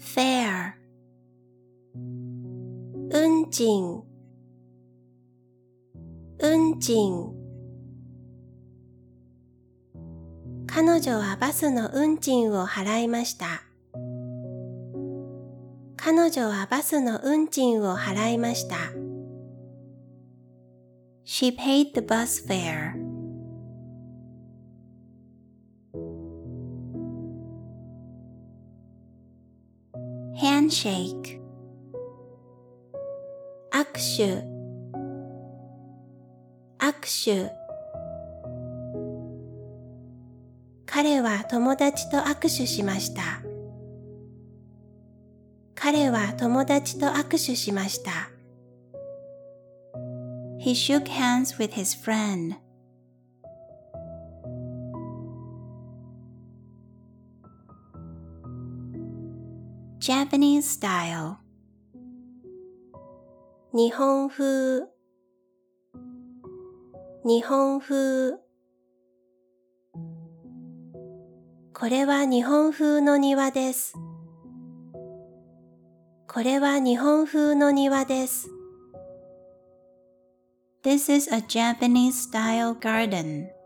fair 運賃運賃彼女はバスの運賃を払いました。彼女はバスの運賃を払いました。She paid the bus fare. Handshake 握手握手彼は友達と握手しました。彼は友達と握手しました。He shook hands with his friend. Japanese style 日本風日本風これは日本風の庭です。これは日本風の庭です。This is a Japanese style garden.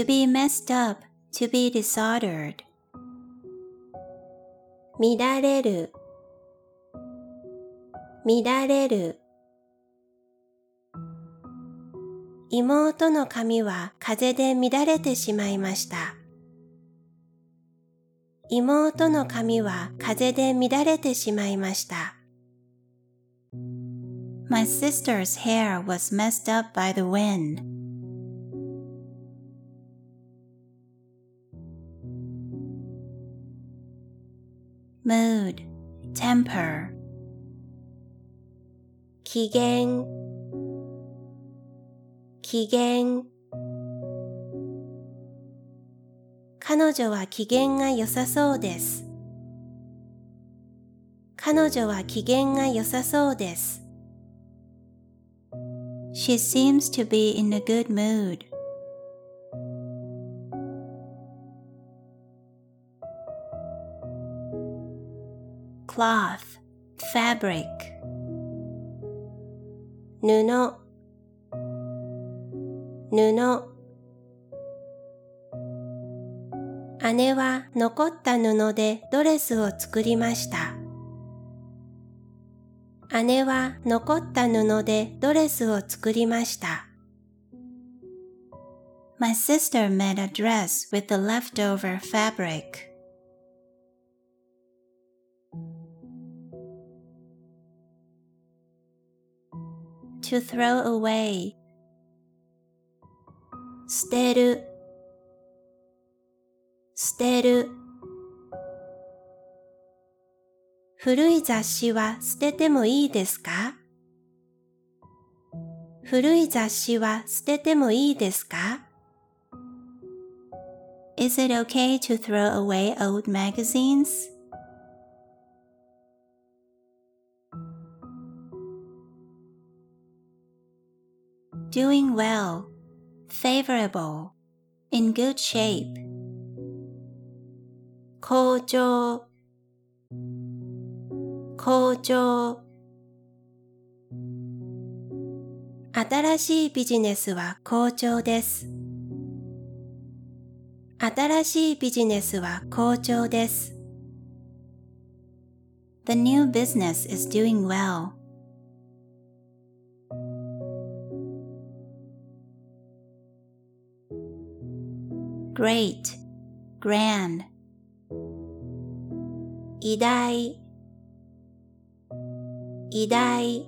To be messed up, to be disordered. 乱れる乱れる妹の髪は風で乱れてしまいました。妹の髪は風で乱れてしまいました。My sister's hair was messed up by the wind. Mood, temper 機嫌機嫌彼女は機嫌が良さそうです。彼女は機嫌が良さそうです。She seems to be in a good mood. Cloth, fabric 布布姉は残った布でドレスを作りました。姉は残った布でドレスを作りました。My sister made a dress with the leftover fabric. To throw away 捨てる、捨てる。古い雑誌は捨ててもいいですか古い雑誌は捨ててもいいですか Is it okay to throw away old magazines? Doing well favorable, in good shape. 好調好調新しいビジネスは好調です。新しいビジネスは好調です。The new business is doing well. Great, grand 偉大偉大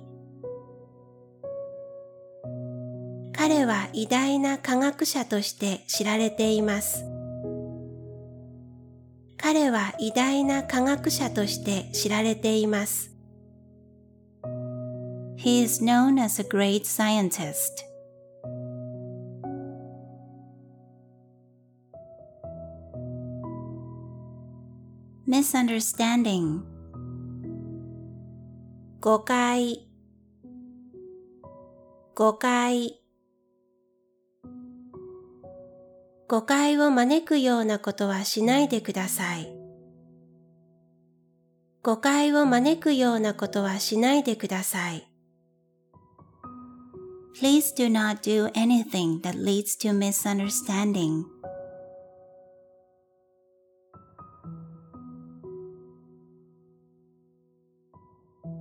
彼は偉大な科学者として知られています。彼は偉大な科学者として知られています。He is known as a great scientist. Misunderstanding 誤解誤解誤解を招くようなことはしないでください。誤解を招くようなことはしないでください。Please do not do anything that leads to misunderstanding.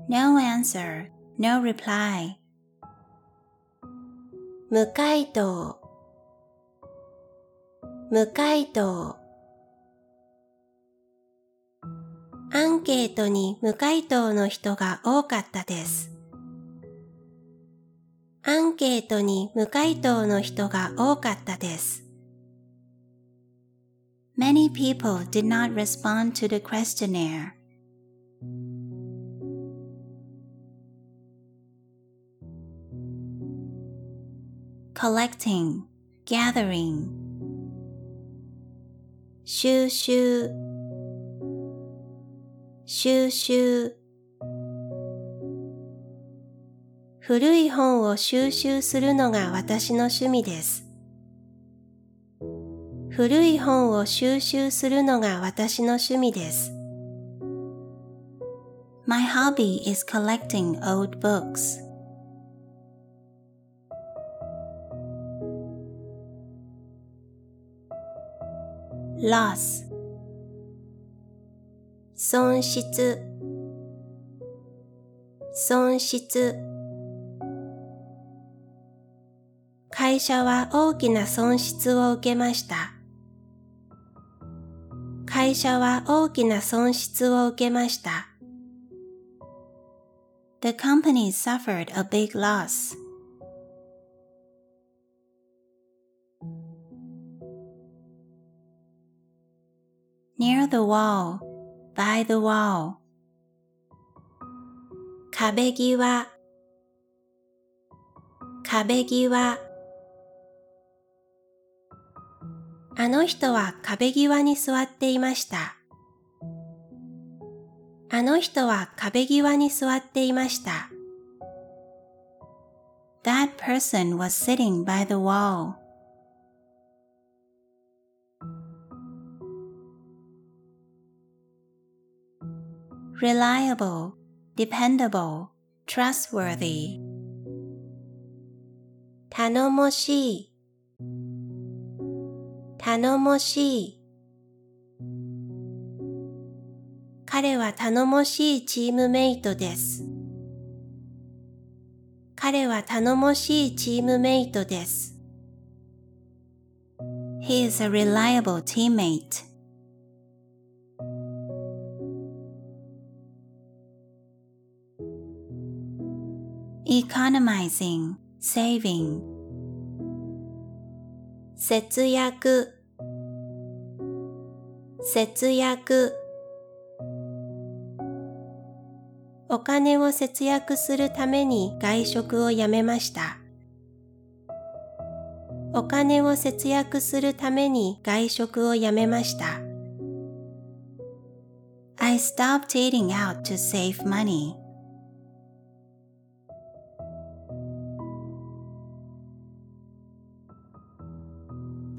No answer, no reply. 無回答無回答アンケートに無回答の人が多かったです。アンケートに無回答の人が多かったです。Many people did not respond to the questionnaire. Collecting, gathering. 収集収集古い本を収集するのが私の趣味です。古い本を収集するのが私の趣味です。My hobby is collecting old books. Loss 損失損失会社は大きな損失を受けました。会社は大きな損失を受けました。The company suffered a big loss. Near the wall, by the wall. 壁際壁際あの人は壁際に座っていました。あの人は壁際に座っていました。That person was sitting by the wall. Reliable, dependable, trustworthy. 頼もしい、頼もしい。彼は頼もしいチームメイトです。彼は頼もしいチームメイトです。He is a reliable teammate. Economizing, saving 節約節約お金を節約するために外食をやめました。お金を節約するために外食をやめました。I stopped eating out to save money.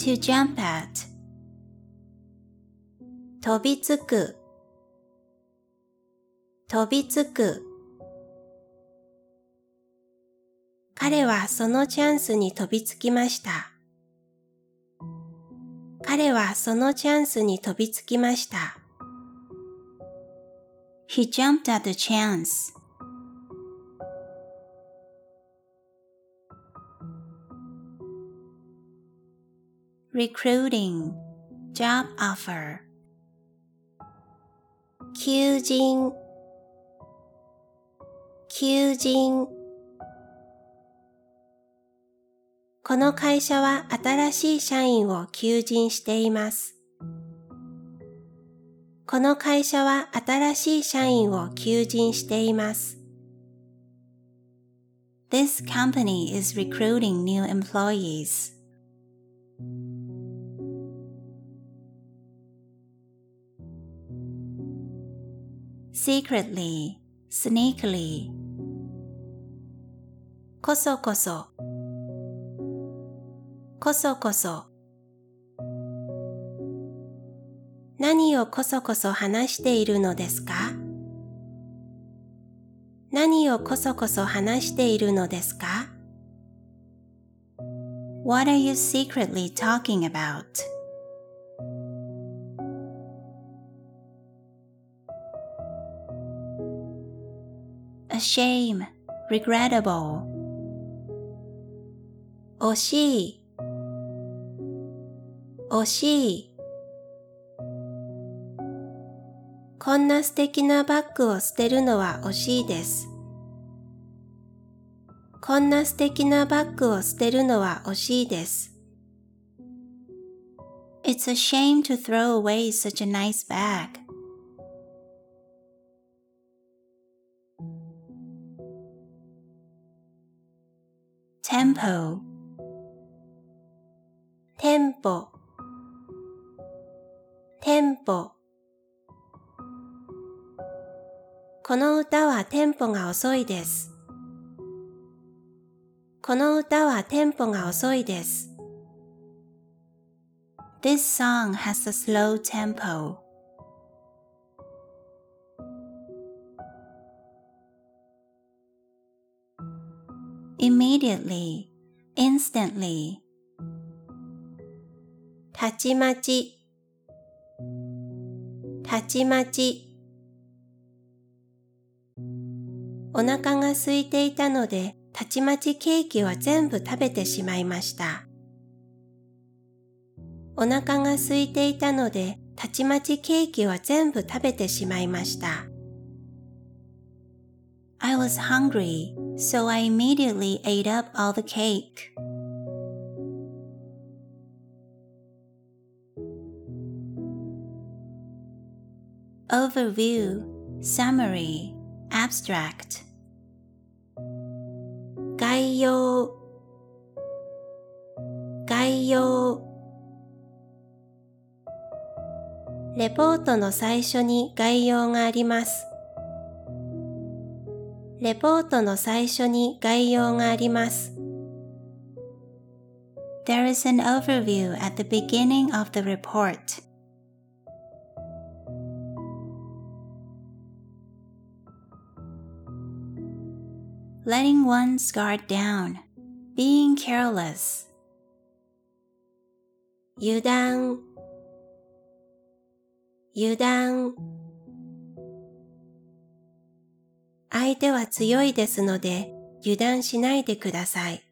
To jump at 飛びつく飛びつく彼はそのチャンスに飛びつきました。彼はそのチャンスに飛びつきました。He jumped at the chance. Recruiting, job offer. 求人、求人。この会社は新しい社員を求人しています。この会社は新しい社員を求人しています。This company is recruiting new employees. secretly, sneakily こそこそこそこそ何をこそこそ話しているのですか何をこそこそ話しているのですか ?What are you secretly talking about? A shame, regrettable. 惜しい惜しいこんな素敵なバッグを捨てるのは惜しいです。こんな素敵なバッグを捨てるのは惜しいです。It's a shame to throw away such a nice bag. Tempo, テンポテンポこの歌はテンポが遅いです。この歌はテンポが遅いです。this song has a slow tempo. Immediately, instantly, たちまちたちまちお腹が空いていたのでたちまちケーキは全部食べてしまいました。お腹が空いていたのでたちまちケーキは全部食べてしまいました。I was hungry, so I immediately ate up all the cake. Overview, summary, abstract. 概要概要レポートの最初に概要があります。 レポートの最初に概要があります。 There is an overview at the beginning of the report. Letting one's guard down, being careless, 油断油断 相手は強いですので油断しないでください。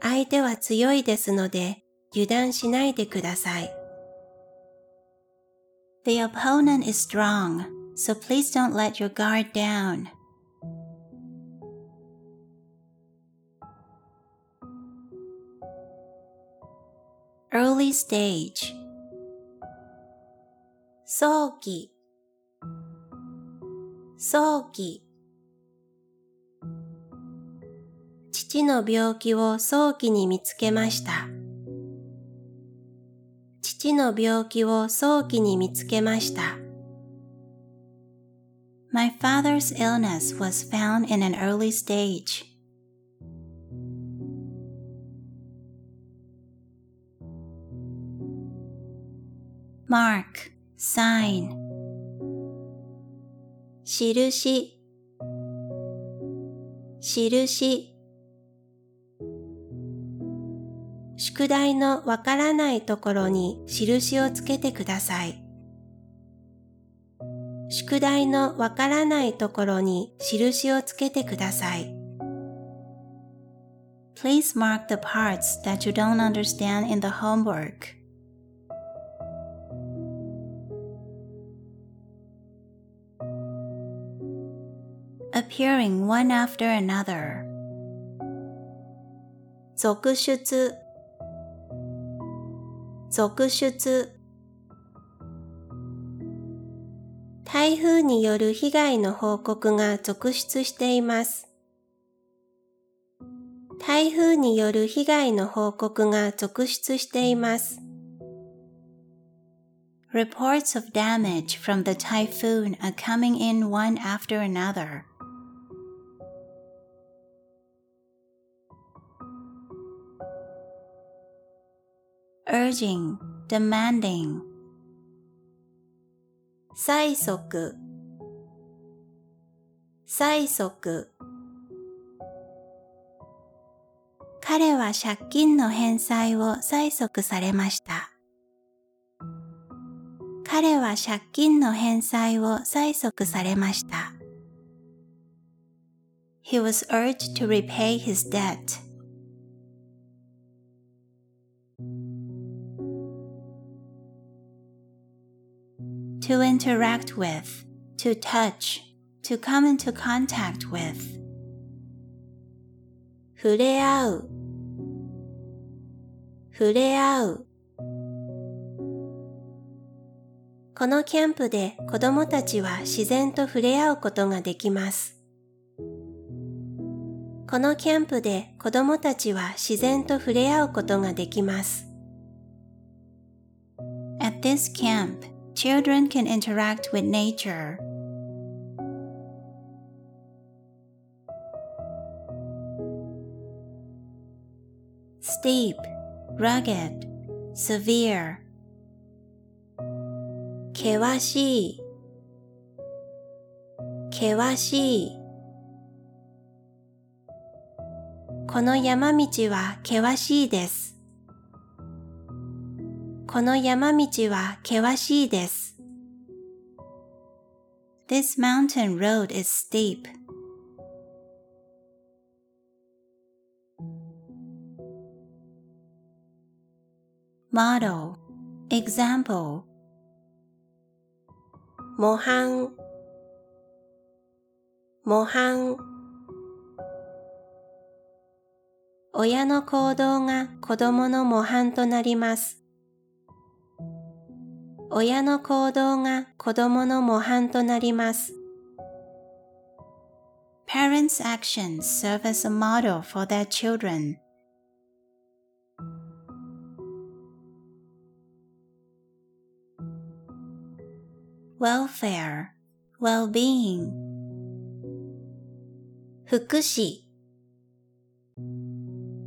相手は強いですので油断しないでください。The opponent is strong, so please don't let your guard down. Early stage, 早期早期父の病気を早期に見つけました。父の病気を早期に見つけました。my father's illness was found in an early stage. 印印宿題のわからないところに印をつけてください。宿題のわからないところに印をつけてください。Please mark the parts that you don't understand in the homework. Appearing one after another. 続出続出台風による被害の報告が続出しています。台風による被害の報告が続出しています。Reports of damage from the typhoon are coming in one after another. Urging, demanding, 催促催促彼は借金の返済を催促されました。彼は借金の返済を催促されました。He was urged to repay his debt. To interact with, to touch, to come into contact with. 触れ合う触れ合うこのキャンプで子供たちは自然と触れ合うことができます。このキャンプで子供たちは自然と触れ合うことができます。At this camp, children can interact with nature. Steep, rugged, severe, 険しい険しいこの山道は険しいです。この山道は険しいです。This mountain road is steep. Model, example, 模範模範親の行動が子供の模範となります。親の行動が子供の模範となります。parents' actions serve as a model for their children. Welfare, well-being, 福祉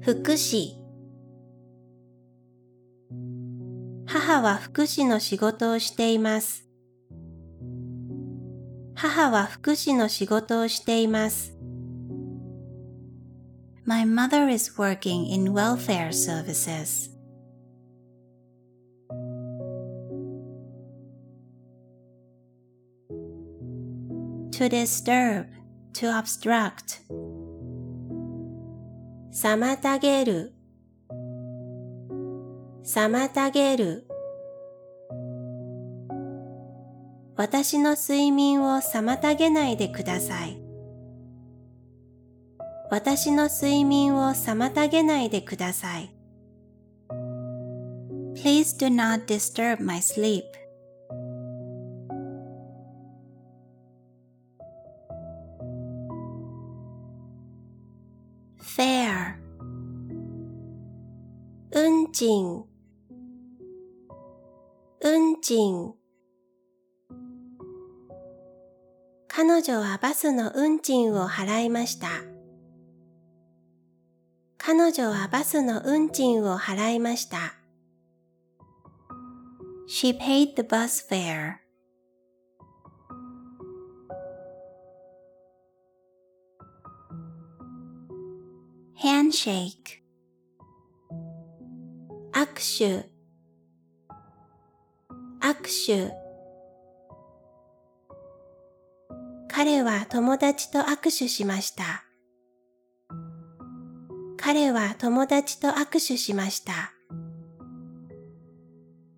福祉母は福祉の仕事をしています。母は福祉の仕事をしています。My mother is working in welfare services. To disturb, to obstruct, 妨げる妨げる私の睡眠を妨げないでください。私の睡眠を妨げないでください。please do not disturb my sleep. Fair, 運賃運賃彼女はバスの運賃を払いました。彼女はバスの運賃を払いました。she paid the bus fare. Handshake, 握手握手彼は友達と握手しました。彼は友達と握手しました。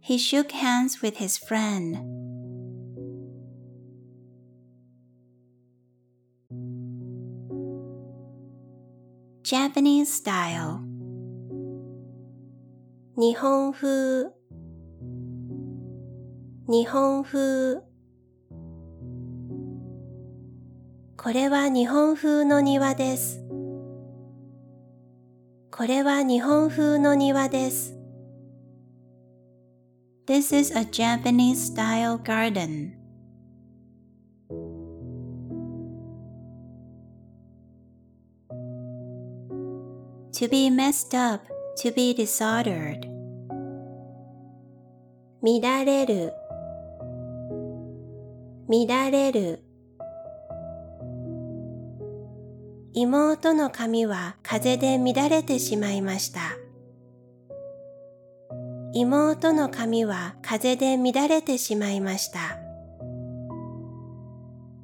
he shook hands with his friend. Japanese style, 日本風日本風これは日本風の庭です。これは日本風の庭です。This is a Japanese style garden. To be messed up, to be disordered. 乱れる乱れる。妹の髪は風で乱れてしまいました。妹の髪は風で乱れてしまいました。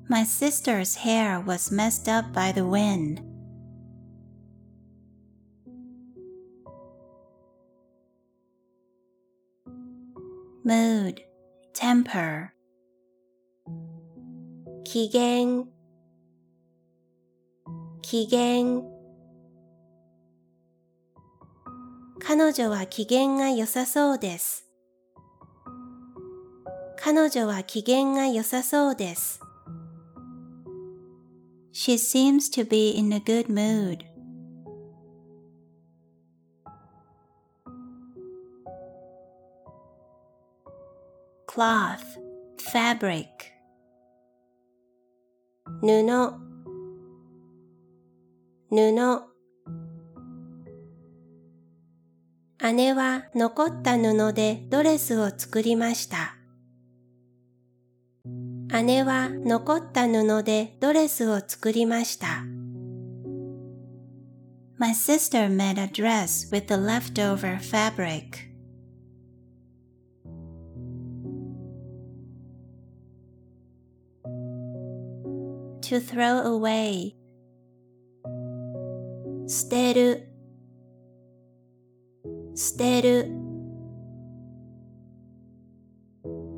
My sister's hair was messed up by the wind. 機嫌機嫌彼女は機嫌が良さそうです。彼女は機嫌が良さそうです。She seems to be in a good mood. 布布姉は残った布でドレスを作りました。姉は残った布でドレスを作りました。My sister made a dress with the leftover fabric. To throw away 捨てる捨てる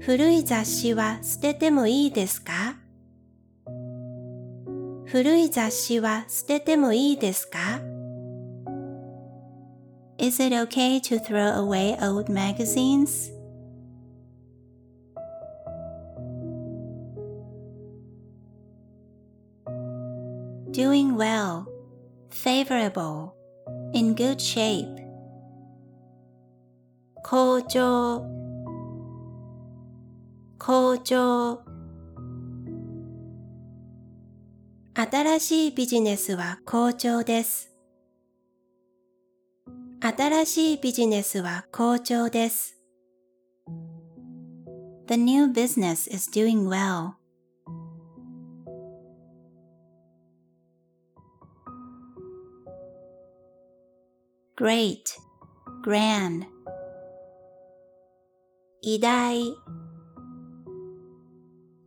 古い雑誌は捨ててもいいですか古い雑誌は捨ててもいいですか Is it okay to throw away old magazines? Doing well favorable, in good shape. 好調好調新しいビジネスは好調です。新しいビジネスは好調です。The new business is doing well. Great, grand. 偉大、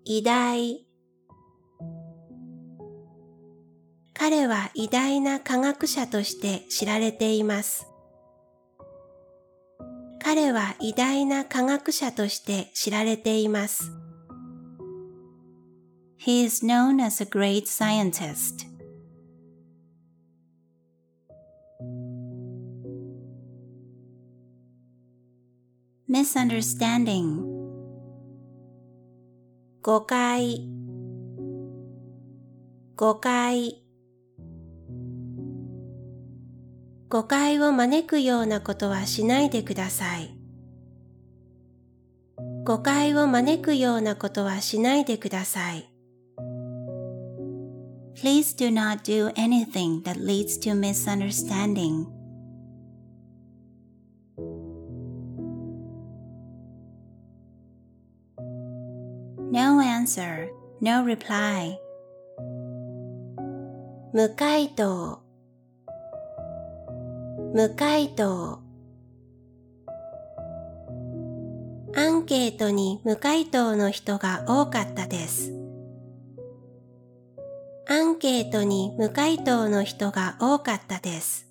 偉大。彼は偉大な科学者として知られています。彼は偉大な科学者として知られています。He is known as a great scientist. Misunderstanding 誤解誤解誤解を招くようなことはしないでください。誤解を招くようなことはしないでください。Please do not do anything that leads to misunderstanding. No answer, no reply. 無回答無回答アンケートに無回答の人が多かったです。アンケートに無回答の人が多かったです。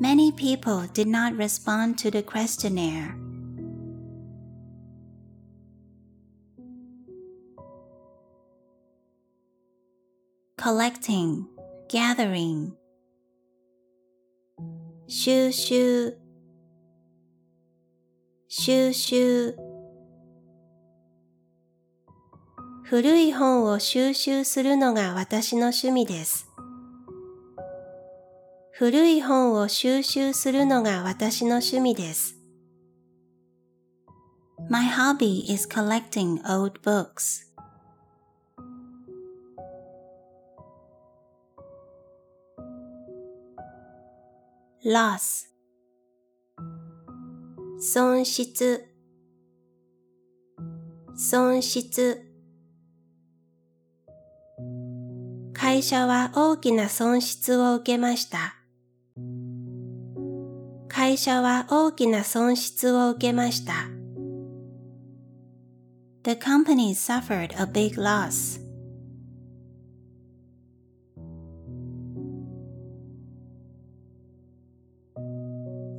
Many people did not respond to the questionnaire. Collecting, gathering. 収集収集古い本を収集するのが私の趣味です。古い本を収集するのが私の趣味です。My hobby is collecting old books. Loss 損失損失会社は大きな損失を受けました。会社は大きな損失を受けました。The company suffered a big loss.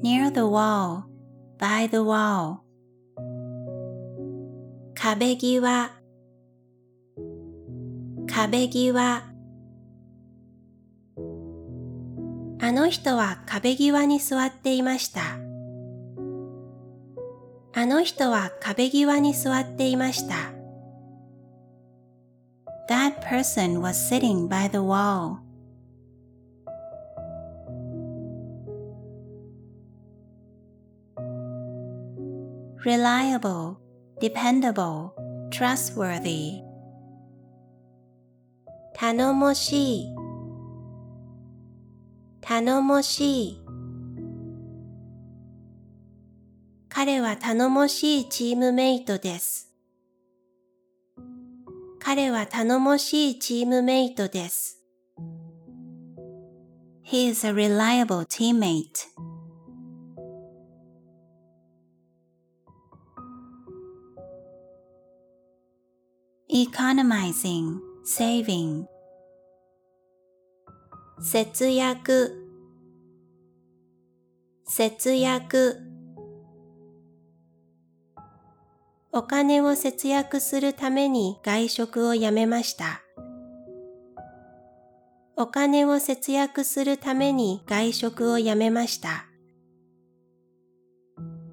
Near the wall, by the wall. 壁際壁際あの人は壁際に座っていました。あの人は壁際に座っていました。That person was sitting by the wall. Reliable, dependable, trustworthy. 頼もしい頼もしい。彼は頼もしいチームメイトです。彼は頼もしいチームメイトです。He is a reliable teammate. Economizing, saving. 節約節約お金を節約するために外食をやめました。お金を節約するために外食をやめました。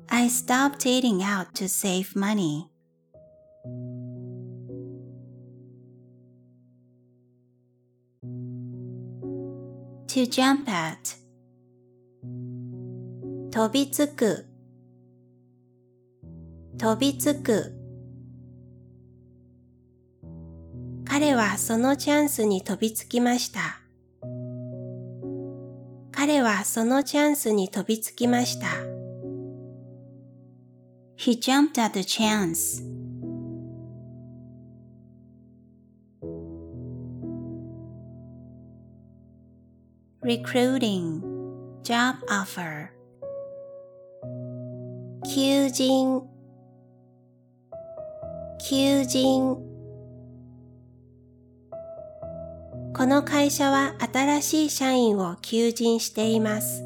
I stopped eating out to save money. To jump at. 飛びつく。飛びつく。彼はそのチャンスに飛びつきました。彼はそのチャンスに飛びつきました。He jumped at the chance. Recruiting, job offer. 求人求人この会社は新しい社員を求人しています。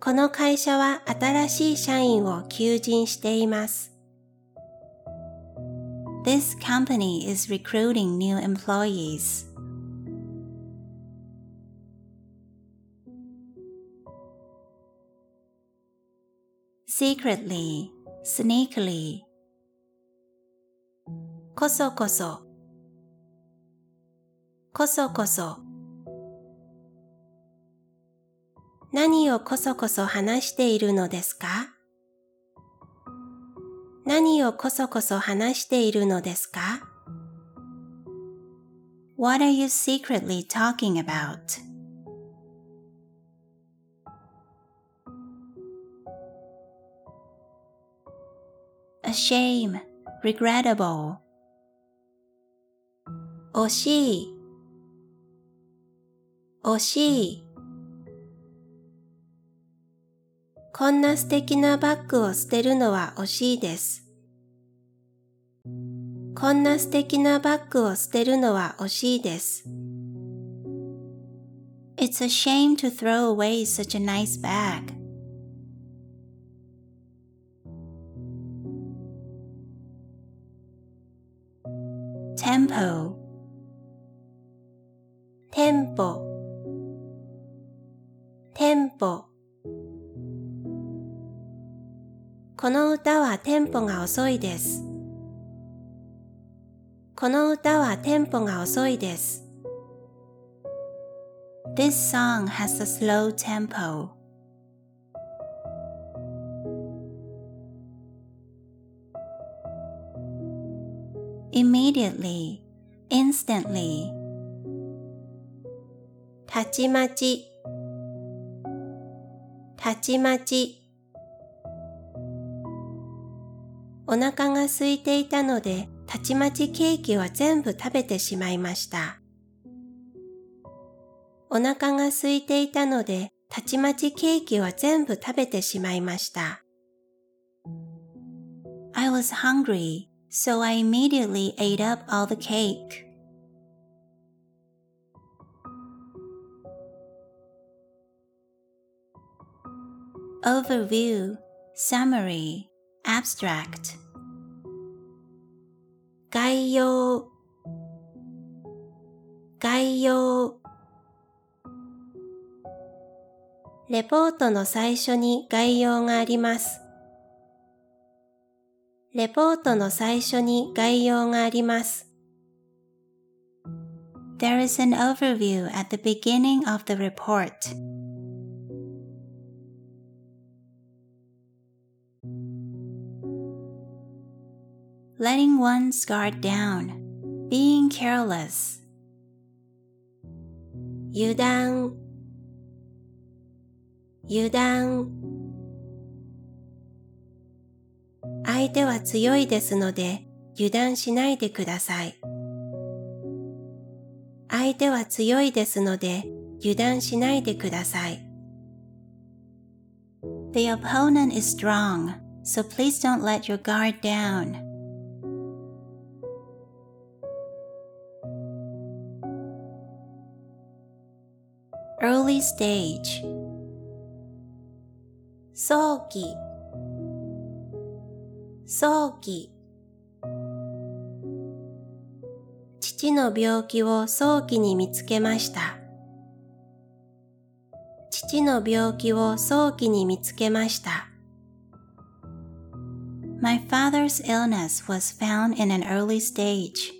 この会社は新しい社員を求人しています。This company is recruiting new employees. Secretly, sneakily. こそこそ、こそこそ。何をこそこそ話しているのですか何をこそこそ話しているのですか ?What are you secretly talking about? A shame, regrettable. 惜しい、惜しい。こんな素敵なバッグを捨てるのは惜しいです。こんな素敵なバッグを捨てるのは惜しいです。It's a shame to throw away such a nice bag. Tempo テンポテンポこの歌はテンポが遅いです。この歌はテンポが遅いです。This song has a slow tempo. Immediately, instantly. たちまち、たちまち。同腹が空いていたので、たちまちケーキは全部食べてしまいました。お腹が空いていたので、たちまちケーキは全部食べてしまいました。I was hungry, so I immediately ate up all the cake. Overview, Summary, Abstract 概要概要レポートの最初に概要があります。レポートの最初に概要があります。There is an overview at the beginning of the report. Letting one's guard down, being careless. 油断油断 相手は強いですので油断しないでください。相手は強いですので油断しないでください。The opponent is strong, so please don't let your guard down. Early stage 早期早期父の病気を早期に見つけました父の病気を早期に見つけました My father's illness was found in an early stage.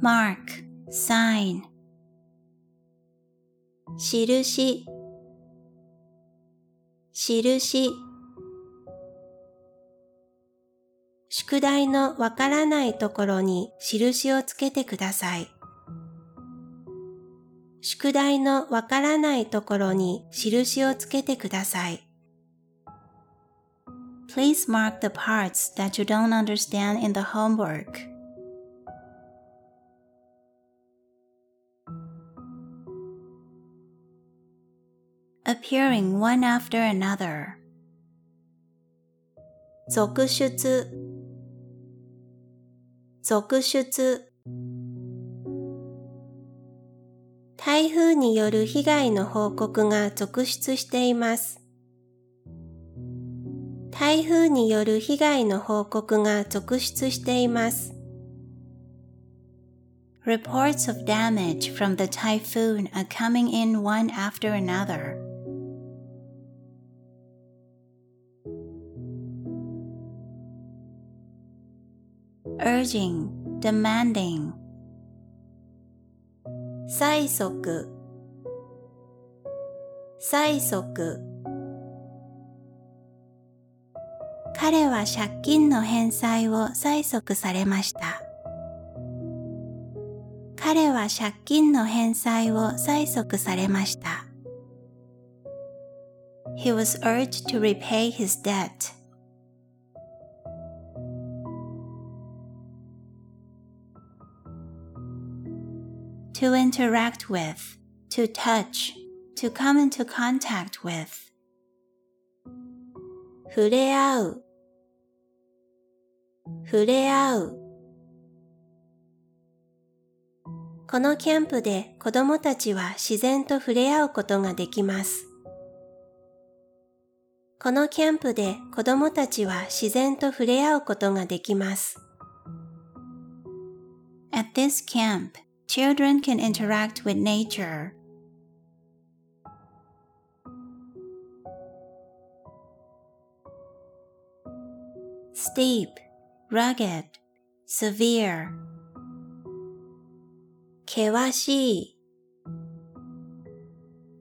Mark sign 印印宿題のわからないところに印をつけてください。宿題のわからないところに印をつけてください。Please mark the parts that you don't understand in the homework. Appearing one after another. 続出続出台風による被害の報告が続出しています。台風による被害の報告が続出しています。Reports of damage from the typhoon are coming in one after another. Urging, demanding. 催促催促彼は借金の返済を催促されました。彼は借金の返済を催促されました。He was urged to repay his debt. To interact with, to touch, to come into contact with. 触れ合う触れ合うこのキャンプで子供たちは自然と触れ合うことができます。このキャンプで子供たちは自然と触れ合うことができます。At this camp, children can interact with nature. Steep, rugged, severe. 険しい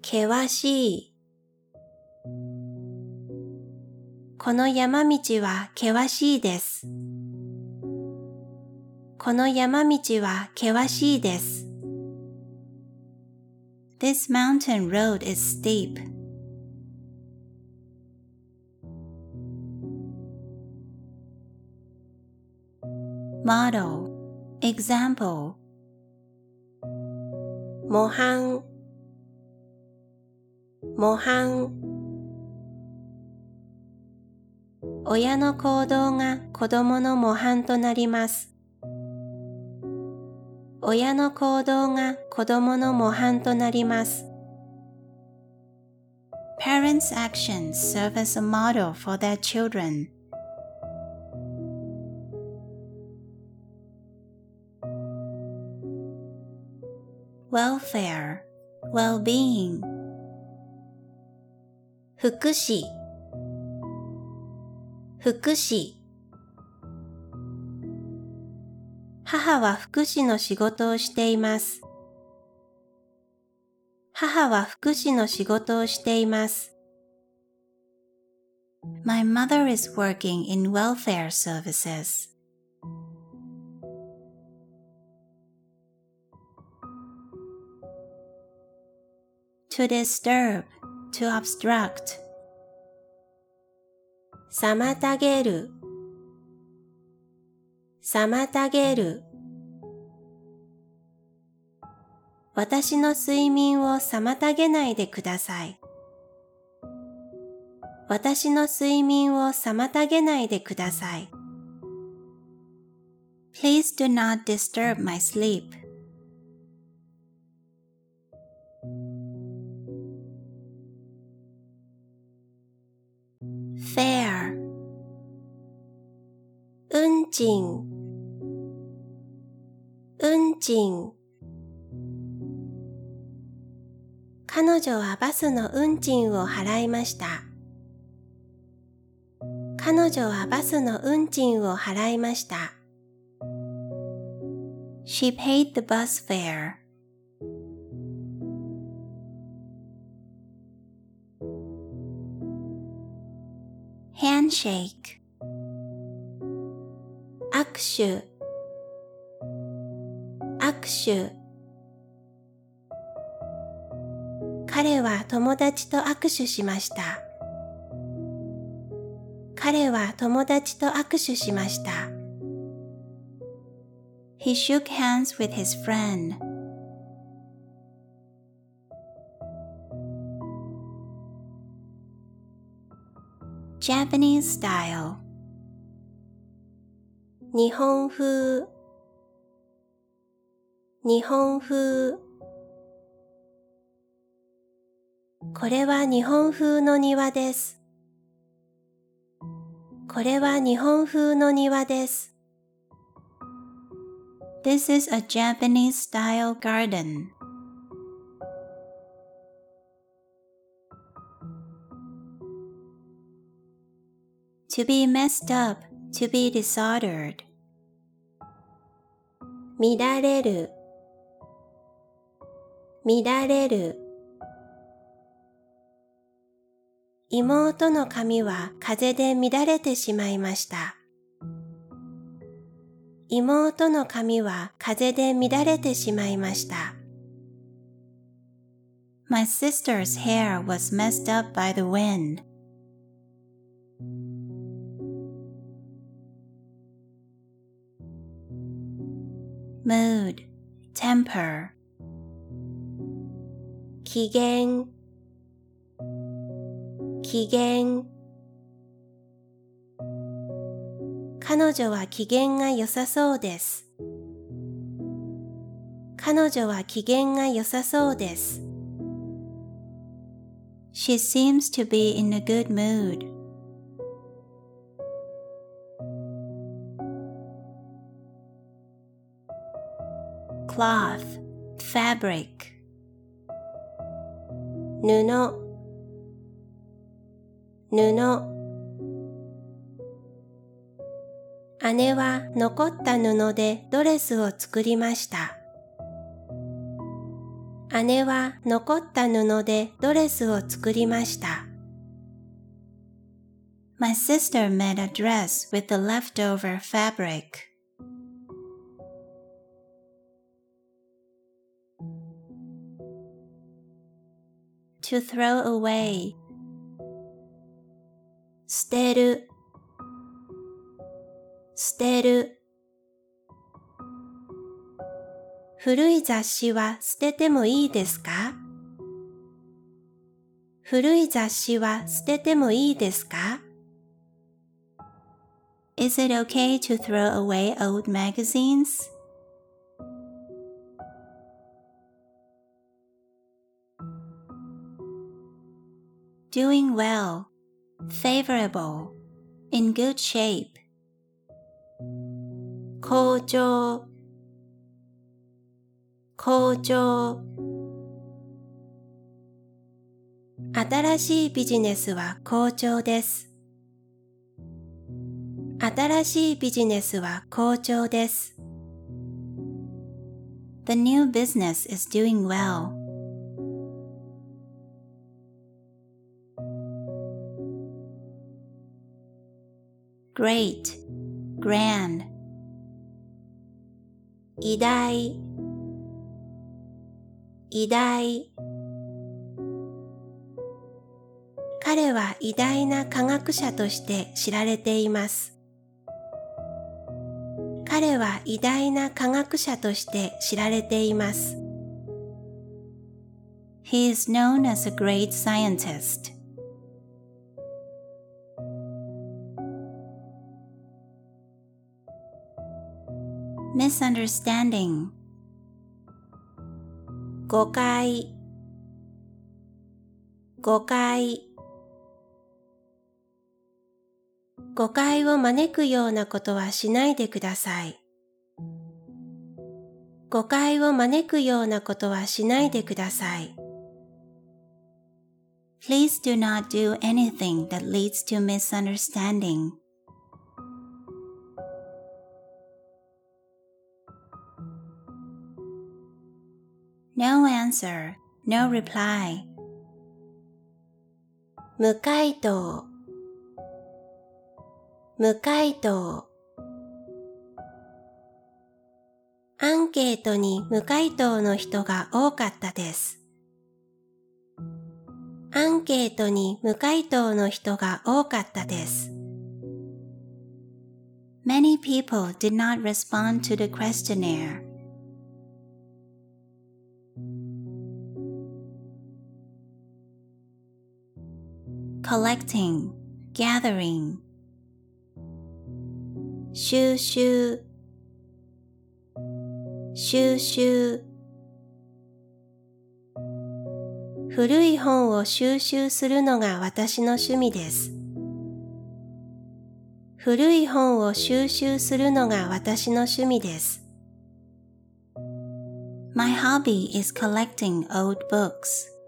険しいこの山道は険しいです。この山道は険しいです。This mountain road is steep. Model Example 模範模範親の行動が子供の模範となります。親の行動が子供の模範となります。Parents' actions serve as a model for their children. Welfare, well-being, 福祉福祉母は福祉の仕事をしています。母は福祉の仕事をしています。My mother is working in welfare services. To disturb, to obstruct, 妨げる妨げる私の睡眠を妨げないでください。私の睡眠を妨げないでください。please do not disturb my sleep. 運賃運賃彼女はバスの運賃を払いました。彼女はバスの運賃を払いました。she paid the bus fare. 握手握手彼は友達と握手しました。彼は友達と握手しました。he shook hands with his friend. Japanese style, 日本風日本風これは日本風の庭です。これは日本風の庭です。This is a Japanese style garden. To be messed up, to be disordered. 乱れる乱れる妹の髪は風で乱れてしまいました。妹の髪は風で乱れてしまいました。My sister's hair was messed up by the wind. Mood, temper, 機嫌。機嫌。彼女は機嫌が良さそうです。彼女は機嫌が良さそうです。She seems to be in a good mood. 布布姉は残った布でドレスを作りました。姉は残った布でドレスを作りました。My sister made a dress with the leftover fabric. To throw away, 捨てる、捨てる。古い雑誌は捨ててもいいですか古い雑誌は捨ててもいいですか Is it okay to throw away old magazines? Doing well, favorable, in good shape. 好調、好調。新しいビジネスは好調です。新しいビジネスは好調です。 The new business is doing well. Great, grand, 偉大、偉大。彼は偉大な科学者として知られています。彼は偉大な科学者として知られています。he is known as a great scientist. Misunderstanding, 誤解、誤解。誤解を招くようなことはしないでください。誤解を招くようなことはしないでください。please do not do anything that leads to misunderstanding. No answer, no reply. 無回答無回答アンケートに無回答の人が多かったです。アンケートに無回答の人が多かったです。Many people did not respond to the questionnaire. Collecting, gathering, 収集収集古い本を収集するのが私の趣味です。古い本を収集するのが私の趣味です。My hobby is collecting old books.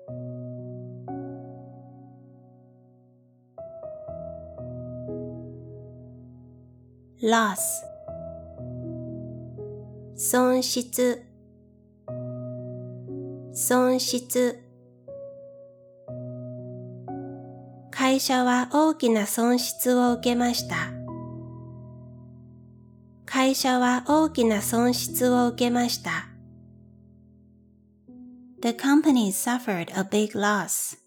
Loss 損失損失会社は大きな損失を受けました。会社は大きな損失を受けました。The company suffered a big loss.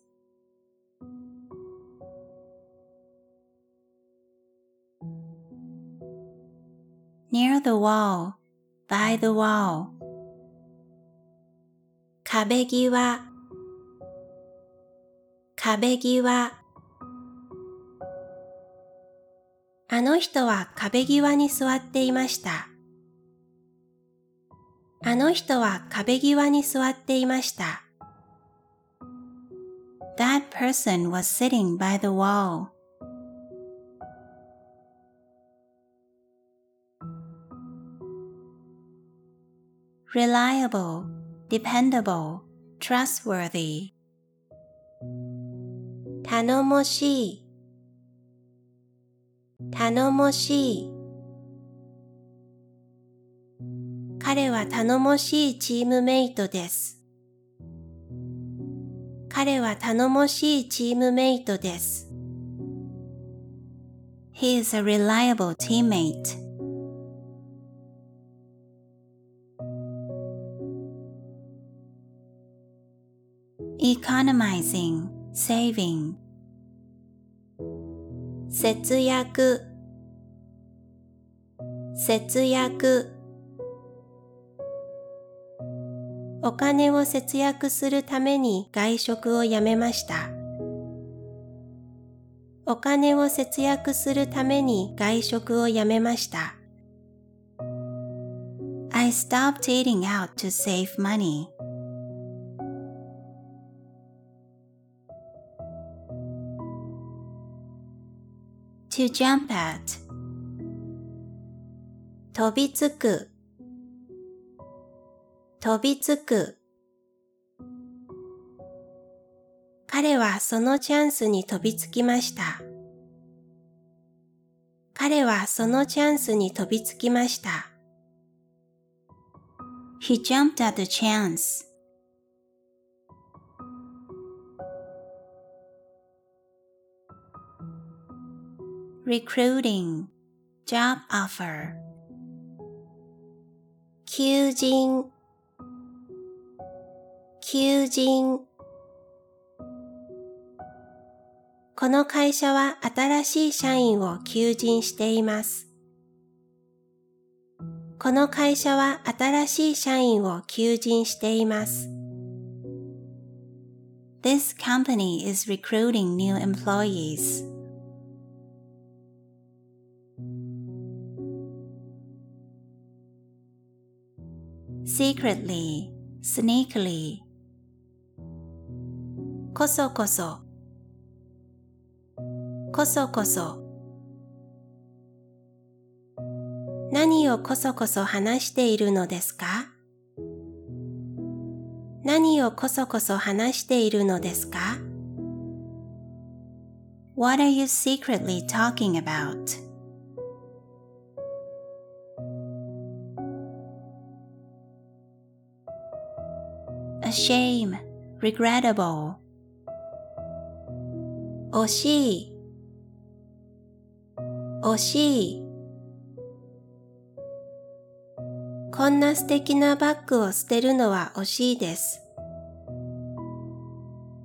Near the wall, by the wall, 壁際壁際あの人は壁際に座っていました。あの人は壁際に座っていました。that person was sitting by the wall. Reliable, dependable, trustworthy. 頼もしい頼もしい彼は頼もしいチームメイトです。彼は頼もしいチームメイトです。He is a reliable teammate. Economizing, saving, 節約節約お金を節約するために外食をやめました。お金を節約するために外食をやめました。I stopped eating out to save money. To jump at 飛びつく飛びつく彼はそのチャンスに飛びつきました。彼はそのチャンスに飛びつきました。He jumped at the chance. Recruiting, job offer. 求人、求人。この会社は新しい社員を求人しています。この会社は新しい社員を求人しています。This company is recruiting new employees. Secretly, sneakily. こそこそ、こそこそ。何をこそこそ話しているのですか何をこそこそ話しているのですか ?What are you secretly talking about? Shame, regrettable. 惜しい、惜しい。こんな素敵なバッグを捨てるのは惜しいです。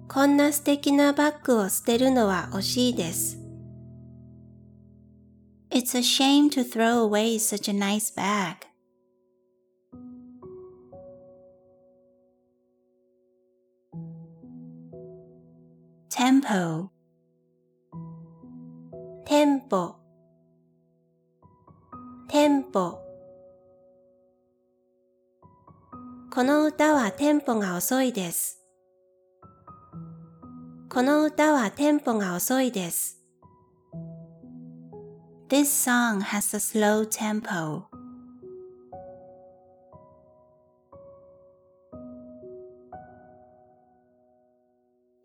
こんな素敵なバッグを捨てるのは惜しいです。It's a shame to throw away such a nice bag. Tempo テンポテンポこの歌はテンポが遅いです。この歌はテンポが遅いです。This song has a slow tempo.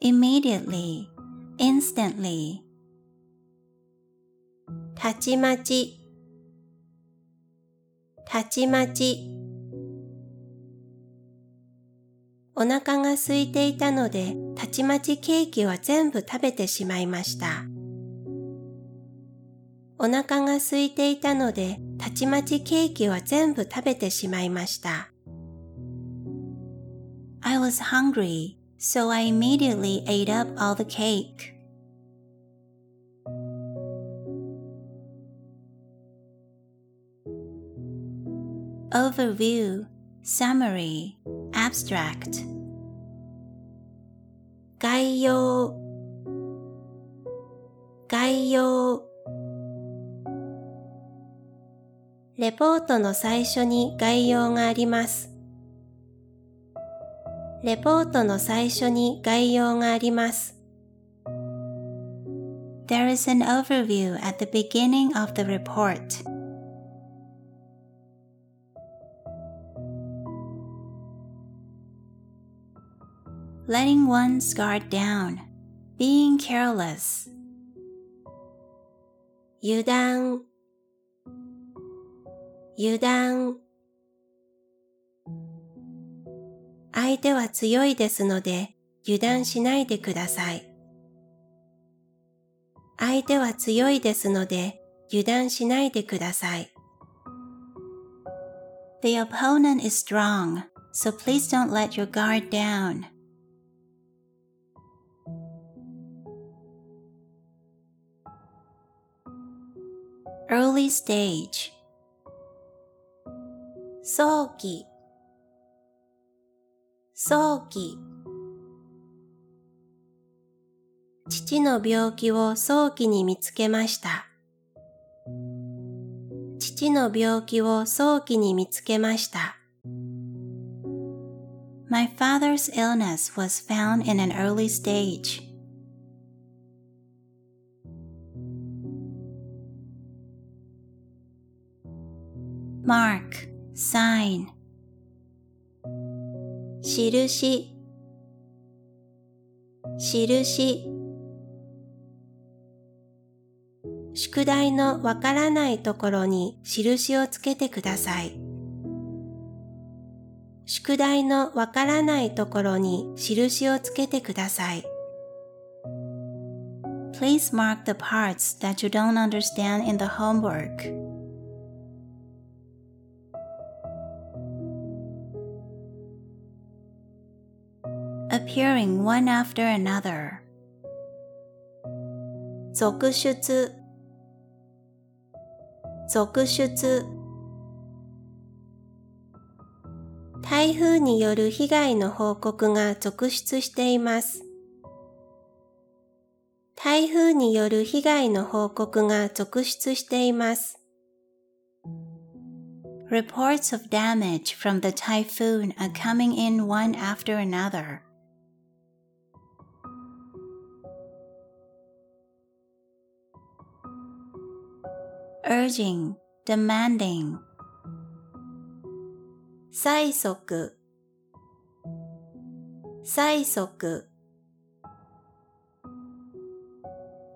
Immediately, instantly. たちまち、たちまち。お腹が空いていたので、たちまちケーキは全部食べてしまいました。お腹が空いていたので、たちまちケーキは全部食べてしまいました。I was hungry, so I immediately ate up all the cake. Overview, summary, abstract. 概要概要レポートの最初に概要があります。 レポートの最初に概要があります。There is an overview at the beginning of the report. Letting one's guard down, being careless. 油断油断 相手は強いですので油断しないでください。相手は強いですので油断しないでください。The opponent is strong, so please don't let your guard down. 早期早期父の病気を早期に見つけました。父の病気を早期に見つけました。my father's illness was found in an early stage. Mark, sign, 印印宿題のわからないところに印をつけてください。宿題のわからないところに印をつけてください。please mark the parts that you don't understand in the homework. Appearing one after another. 続出続出台風による被害の報告が続出しています。台風による被害の報告が続出しています。Reports of damage from the typhoon are coming in one after another. Urging, demanding, 催促催促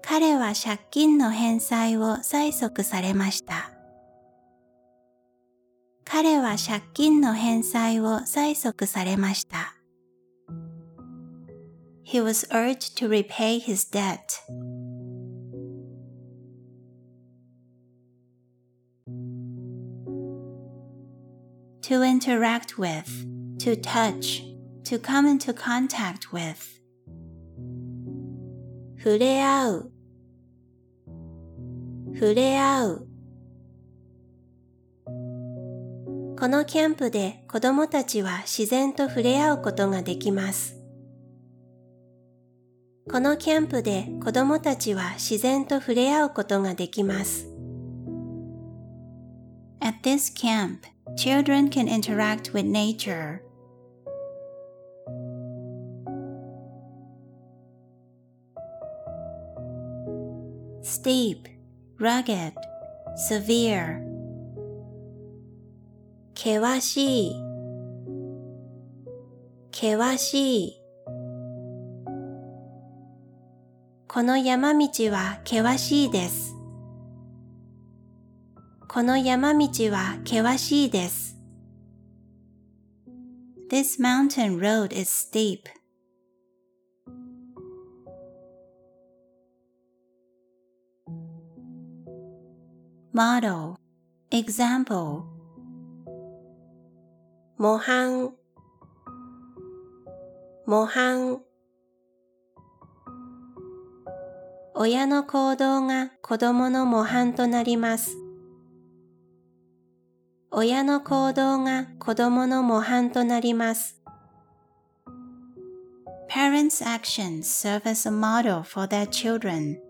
彼は借金の返済を催促されました。彼は借金の返済を催促されました。he was urged to repay his debt. To interact with, to touch, to come into contact with. 触れ合う触れ合うこのキャンプで子供たちは自然と触れ合うことができます。このキャンプで子供たちは自然と触れ合うことができます。At this camp, children can interact with nature. Steep, rugged, severe, 険しい険しいこの山道は険しいです。この山道は険しいです。This mountain road is steep. Model, example, 模範模範親の行動が子供の模範となります。親の行動が子供の模範となります。parents' actions serve as a model for their children.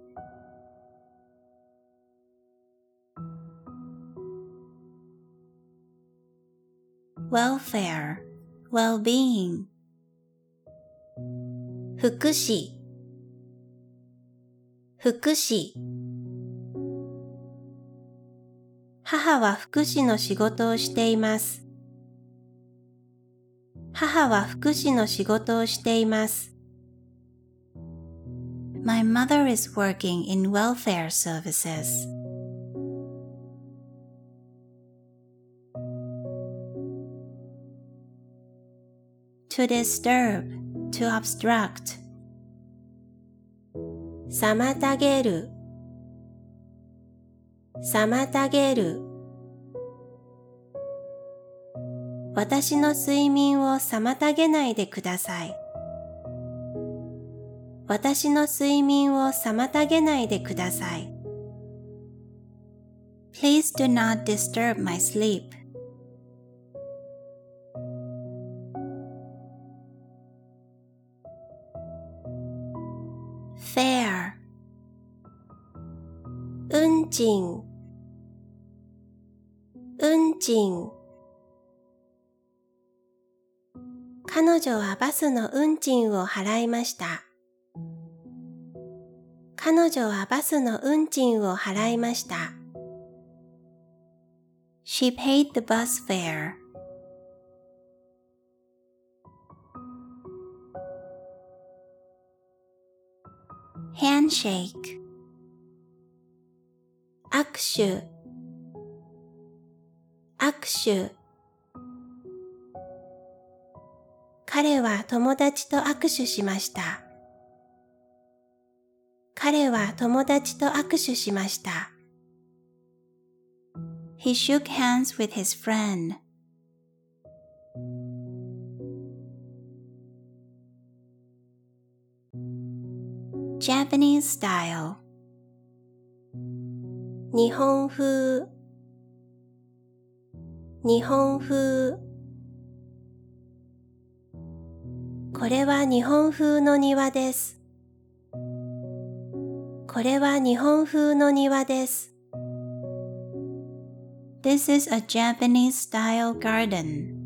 Welfare, well-being, 福祉福祉母は福祉の仕事をしています。母は福祉の仕事をしています。My mother is working in welfare services. To disturb, to obstruct, 妨げる妨げる私の睡眠を妨げないでください。私の睡眠を妨げないでください。Please do not disturb my sleep. 運賃運賃彼女はバスの運賃を払いました。彼女はバスの運賃を払いました。she paid the bus fare. Handshake, 握手握手彼は友達と握手しました。彼は友達と握手しました。he shook hands with his friend. Japanese style, 日本風日本風これは日本風の庭です。これは日本風の庭です。This is a Japanese style garden.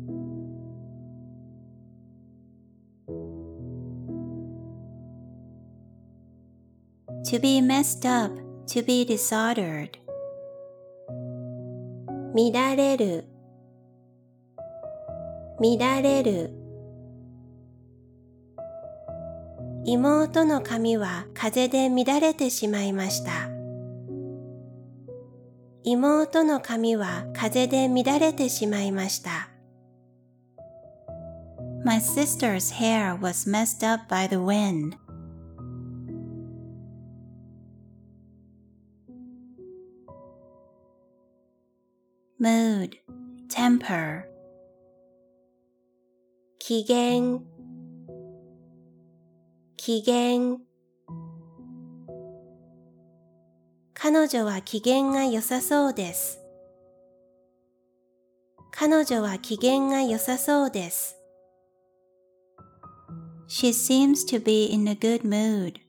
To be messed up, to be disordered. 乱れる乱れる。妹の髪は風で乱れてしまいました。妹の髪は風で乱れてしまいました。My sister's hair was messed up by the wind. 機嫌機嫌彼女は機嫌が良さそうです彼女は機嫌が良さそうです She seems to be in a good mood.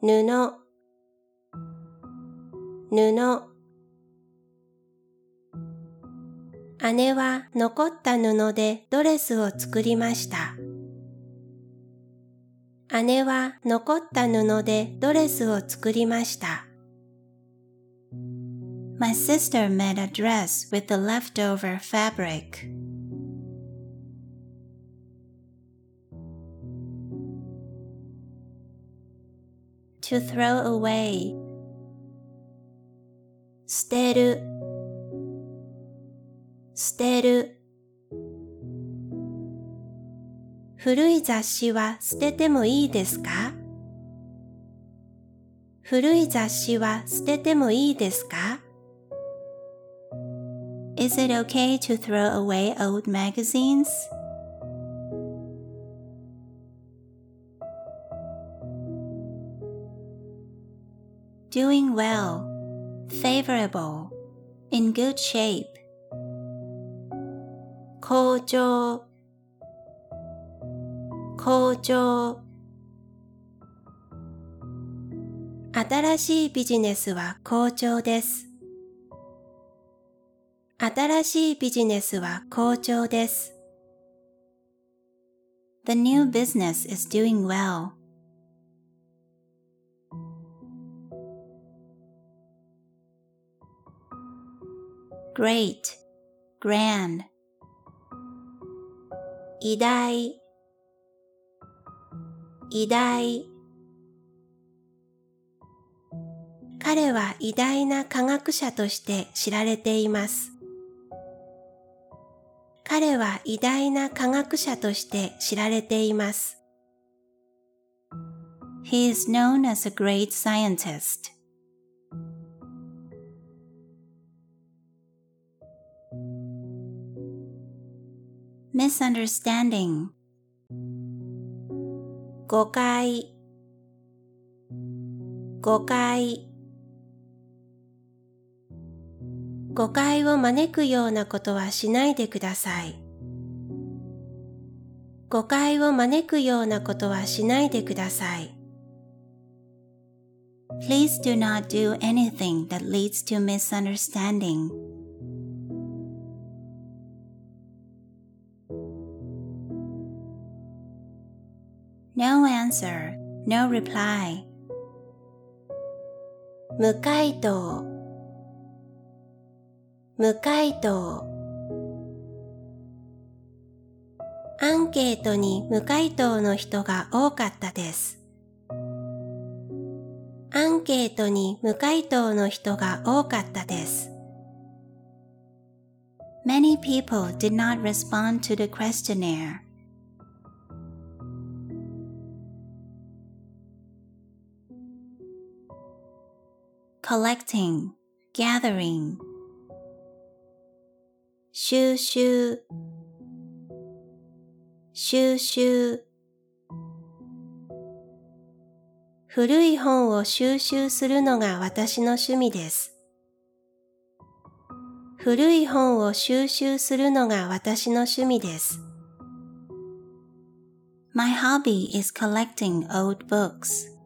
布布姉は残った布でドレスを作りました。姉は残った布でドレスを作りました。My sister made a dress with the leftover fabric. To throw away, 捨てる捨てる古い雑誌は捨ててもいいですか古い雑誌は捨ててもいいですか is it okay to throw away old magazines? Doing well, favorable, in good shape. 好調好調新しいビジネスは好調です。新しいビジネスは好調です。 The new business is doing well. Great, grand, 偉大偉大彼は偉大な科学者として知られています。彼は偉大な科学者として知られています。he is known as a great scientist. Misunderstanding, 誤解誤解誤解を招くようなことはしないでください。誤解を招くようなことはしないでください。please do not do anything that leads to misunderstanding. No answer, no reply. 無回答無回答アンケートに無回答の人が多かったです。アンケートに無回答の人が多かったです。Many people did not respond to the questionnaire. Collecting, gathering, 収集収集古い本を収集するのが私の趣味です。古い本を収集するのが私の趣味です。My hobby is collecting old books.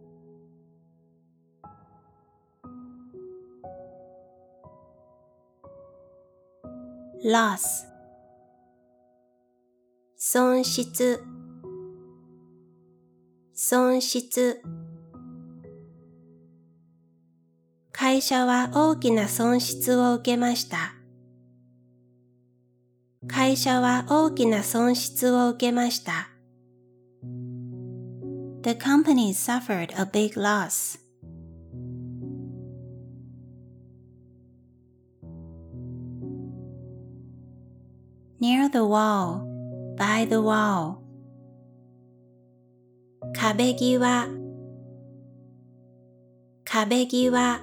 Loss, 損失損失会社は大きな損失を受けました。会社は大きな損失を受けました。the company suffered a big loss. Near the wall, by the wall, 壁際壁際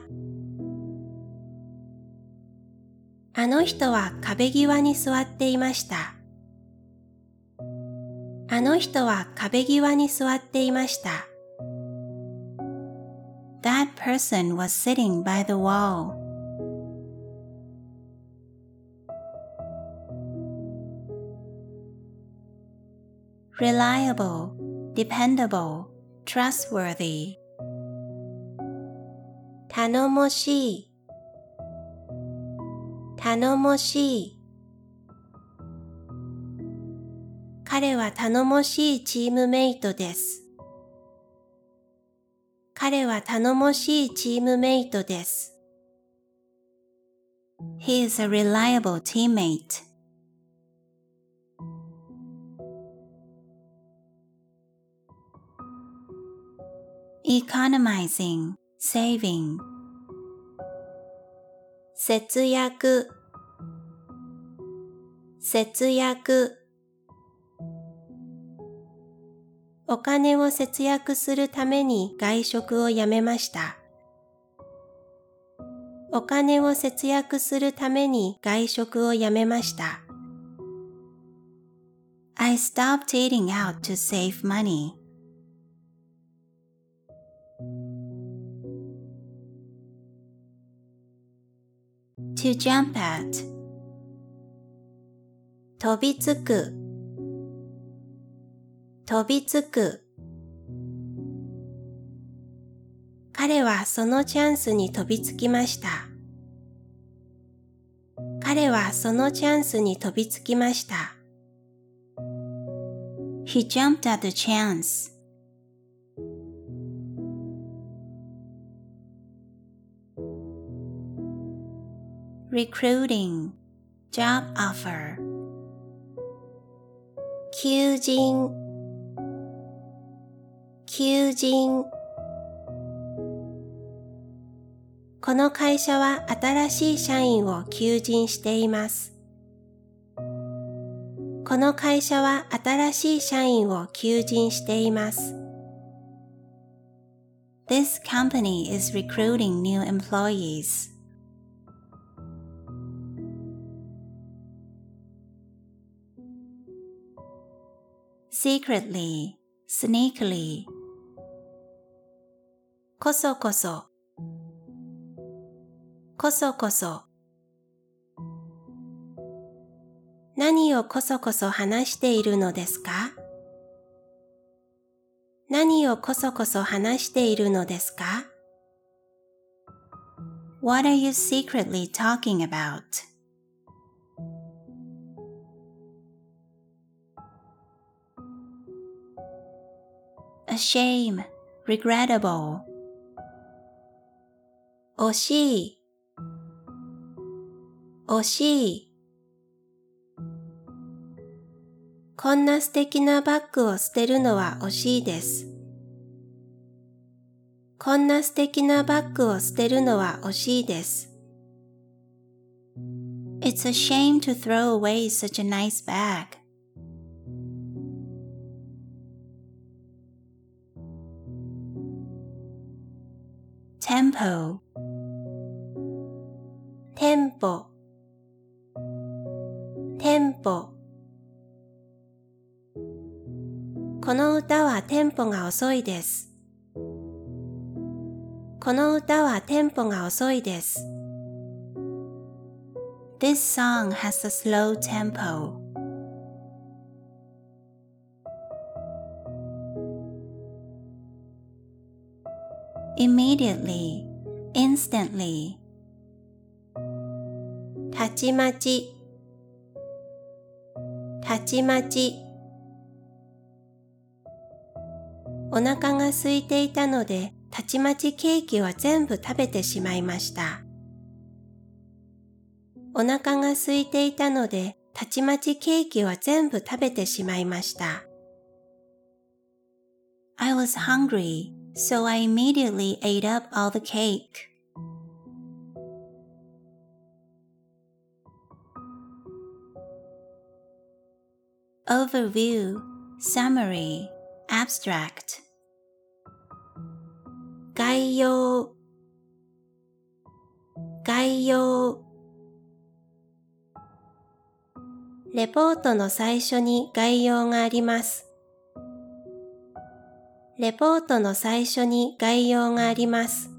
あの人は壁際に座っていました。あの人は壁際に座っていました。that person was sitting by the wall. Reliable, dependable, trustworthy. 頼もしい頼もしい彼は頼もしいチームメイトです。彼は頼もしいチームメイトです。He is a reliable teammate. Economizing, saving, 節約節約お金を節約するために外食をやめました。お金を節約するために外食をやめました。I stopped eating out to save money. To jump at, 飛びつく飛びつく彼はそのチャンスに飛びつきました。彼はそのチャンスに飛びつきました。he jumped at the chance. Recruiting, job offer, 求人求人この会社は新しい社員を求人しています。この会社は新しい社員を求人しています。This company is recruiting new employees. Secretly, sneakily, こそこそ、こそこそ。何をこそこそ話しているのですか何をこそこそ話しているのですか What are you secretly talking about? Shame, regrettable, 惜しい、惜しい。こんな素敵なバッグを捨てるのは惜しいです。こんな素敵なバッグを捨てるのは惜しいです。It's a shame to throw away such a nice bag. Tempo テンポテンポこの歌はテンポが遅いです。この歌はテンポが遅いです。This song has a slow tempo. Immediately, instantly. たちまち、たちまち。お腹が空いていたので、たちまちケーキは全部食べてしまいました。お腹が空いていたので、たちまちケーキは全部食べてしまいました。I was hungry, so I immediately ate up all the cake. Overview, summary, abstract. 概要概要レポートの最初に概要があります。レポートの最初に概要があります。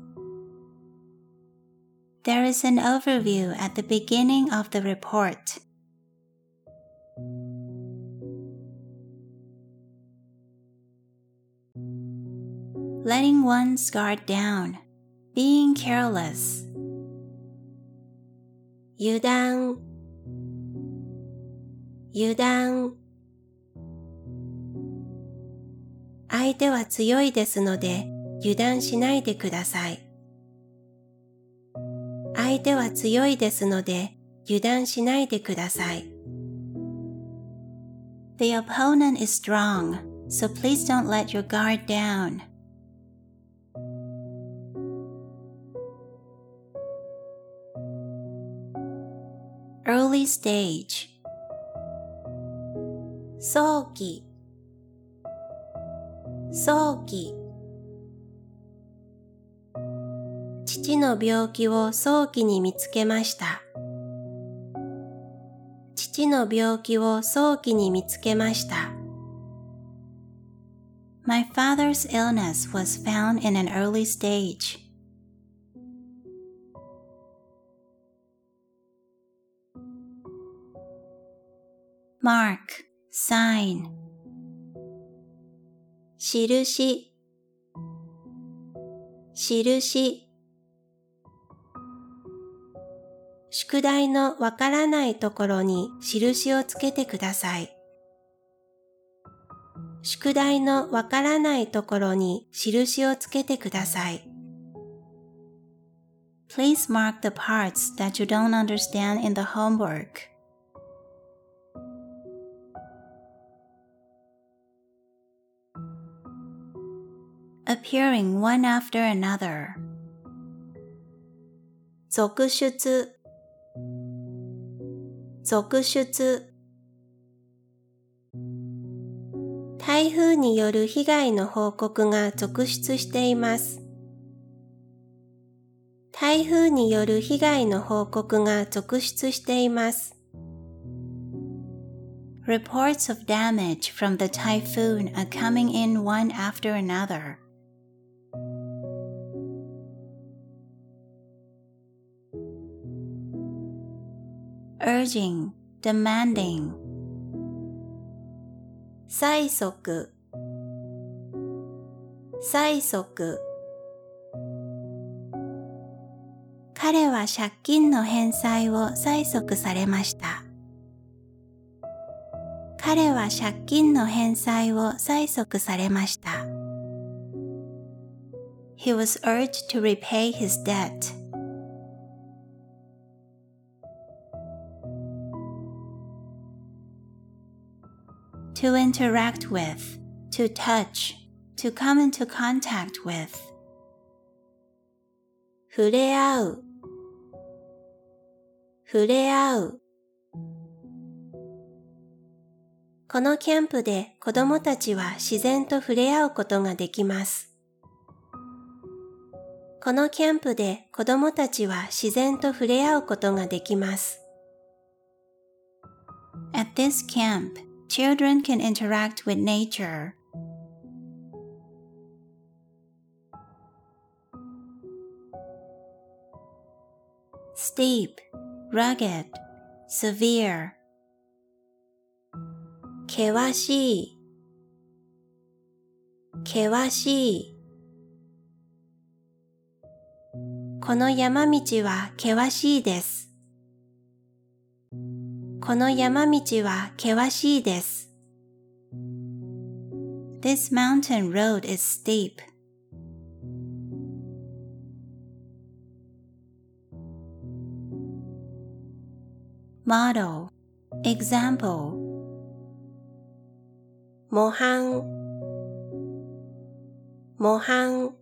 There is an overview at the beginning of the report. letting one's guard down, being careless. 油断油断 相手は強いですので油断しないでください。相手は強いですので油断しないでください。The opponent is strong, so please don't let your guard down. early stage 早期早期父の病気を早期に見つけました父の病気を早期に見つけました My father's illness was found in an early stage. mark, sign 印印宿題のわからないところに印をつけてください。宿題のわからないところに印をつけてください。Please mark the parts that you don't understand in the homework. Appearing one after another. 続出続出台風による被害の報告が続出しています。台風による被害の報告が続出しています。Reports of damage from the typhoon are coming in one after another. Urging, demanding. 催促催促彼は借金の返済を催促されました。彼は借金の返済を催促されました。He was urged to repay his debt. To interact with, to touch, to come into contact with. 触れ合う触れ合うこのキャンプで子供たちは自然と触れ合うことができます。このキャンプで子供たちは自然と触れ合うことができます。At this camp, children can interact with nature. Steep, rugged, severe, 険しい険しいこの山道は険しいです。この山道は険しいです。This mountain road is steep. Model, example, 模範模範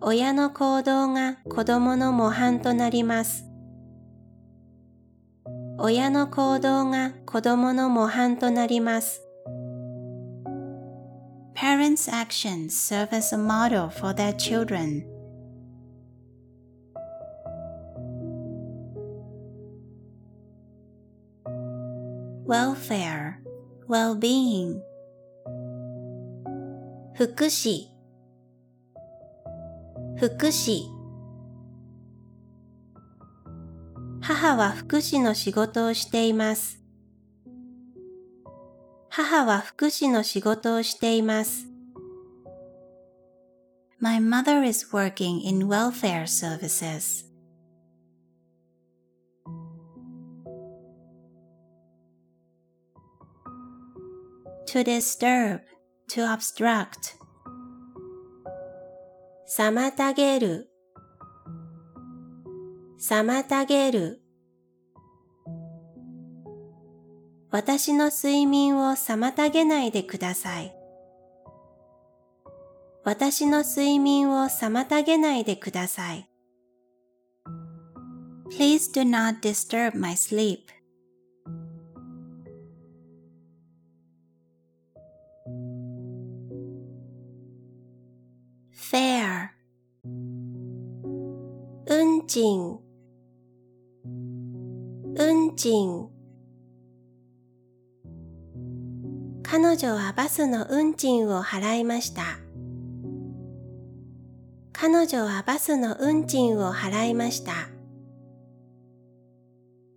親の行動が子供の模範となります。親の行動が子供の模範となります。parents' actions serve as a model for their children. Welfare, well-being, 福祉福祉母は福祉の仕事をしています。母は福祉の仕事をしています。My mother is working in welfare services. To disturb, to obstruct, 妨げる妨げる私の睡眠を妨げないでください。私の睡眠を妨げないでください。please do not disturb my sleep. 運賃運賃彼女はバスの運賃を払いました。彼女はバスの運賃を払いました。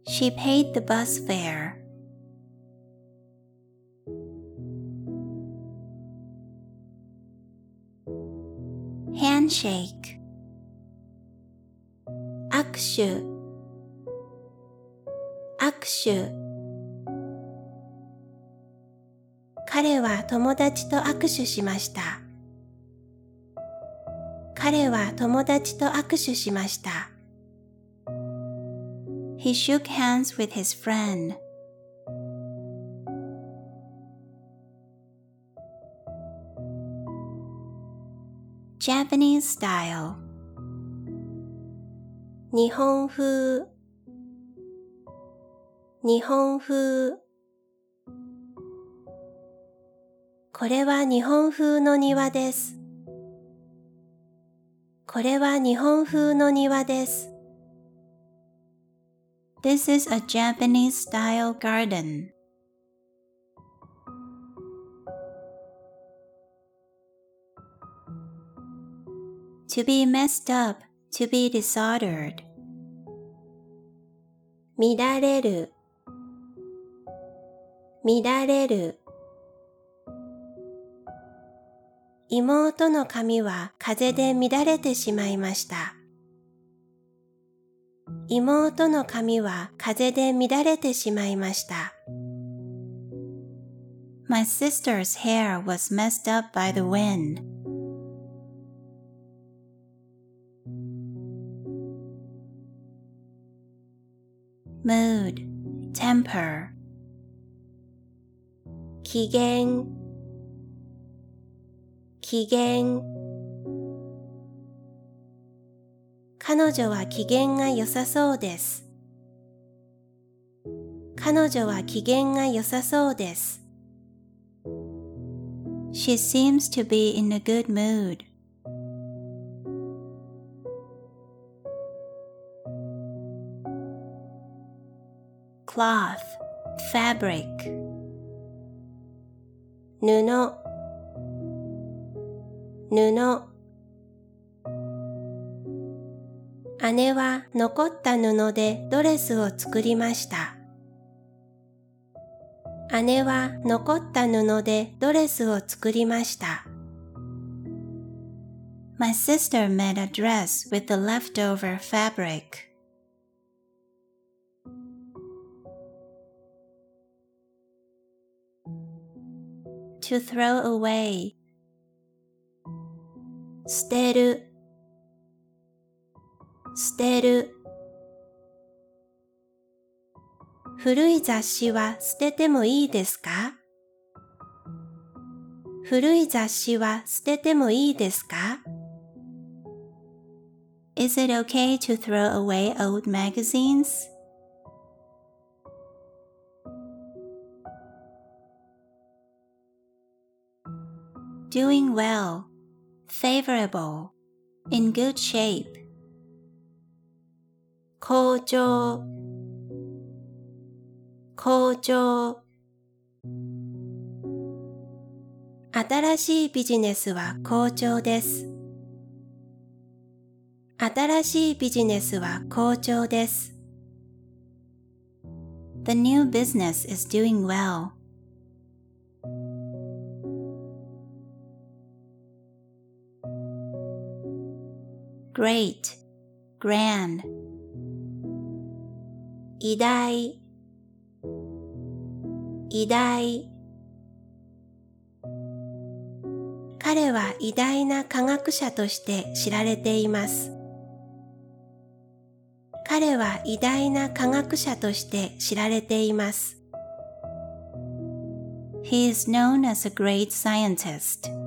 she paid the bus fare. Handshake, 握手握手彼は友達と握手しました。彼は友達と握手しました。he shook hands with his friend. Japanese style, 日本風日本風これは日本風の庭です。これは日本風の庭です。This is a Japanese style garden. To be messed up, to be disordered. 乱れる乱れる妹の髪は風で乱れてしまいました。妹の髪は風で乱れてしまいました。My sister's hair was messed up by the wind. Mood, temper. 機嫌機嫌。彼女は機嫌が良さそうです。彼女は機嫌が良さそうです。She seems to be in a good mood. 布、布、布、布、布、布、布、布、布、布、布、布、布、布、布、布、布姉は残った布でドレスを作りました。姉は残った布でドレスを作りました。My sister made a dress with the leftover fabric. Throw away 捨てる捨てる古い雑誌は捨ててもいいですか古い雑誌は捨ててもいいですか Is it okay to throw away old magazines? Doing well favorable, in good shape. 好調好調新しいビジネスは好調です。新しいビジネスは好調です。The new business is doing well. Great, grand. 偉大、偉大。彼は偉大な科学者として知られています。彼は偉大な科学者として知られています。He is known as a great scientist.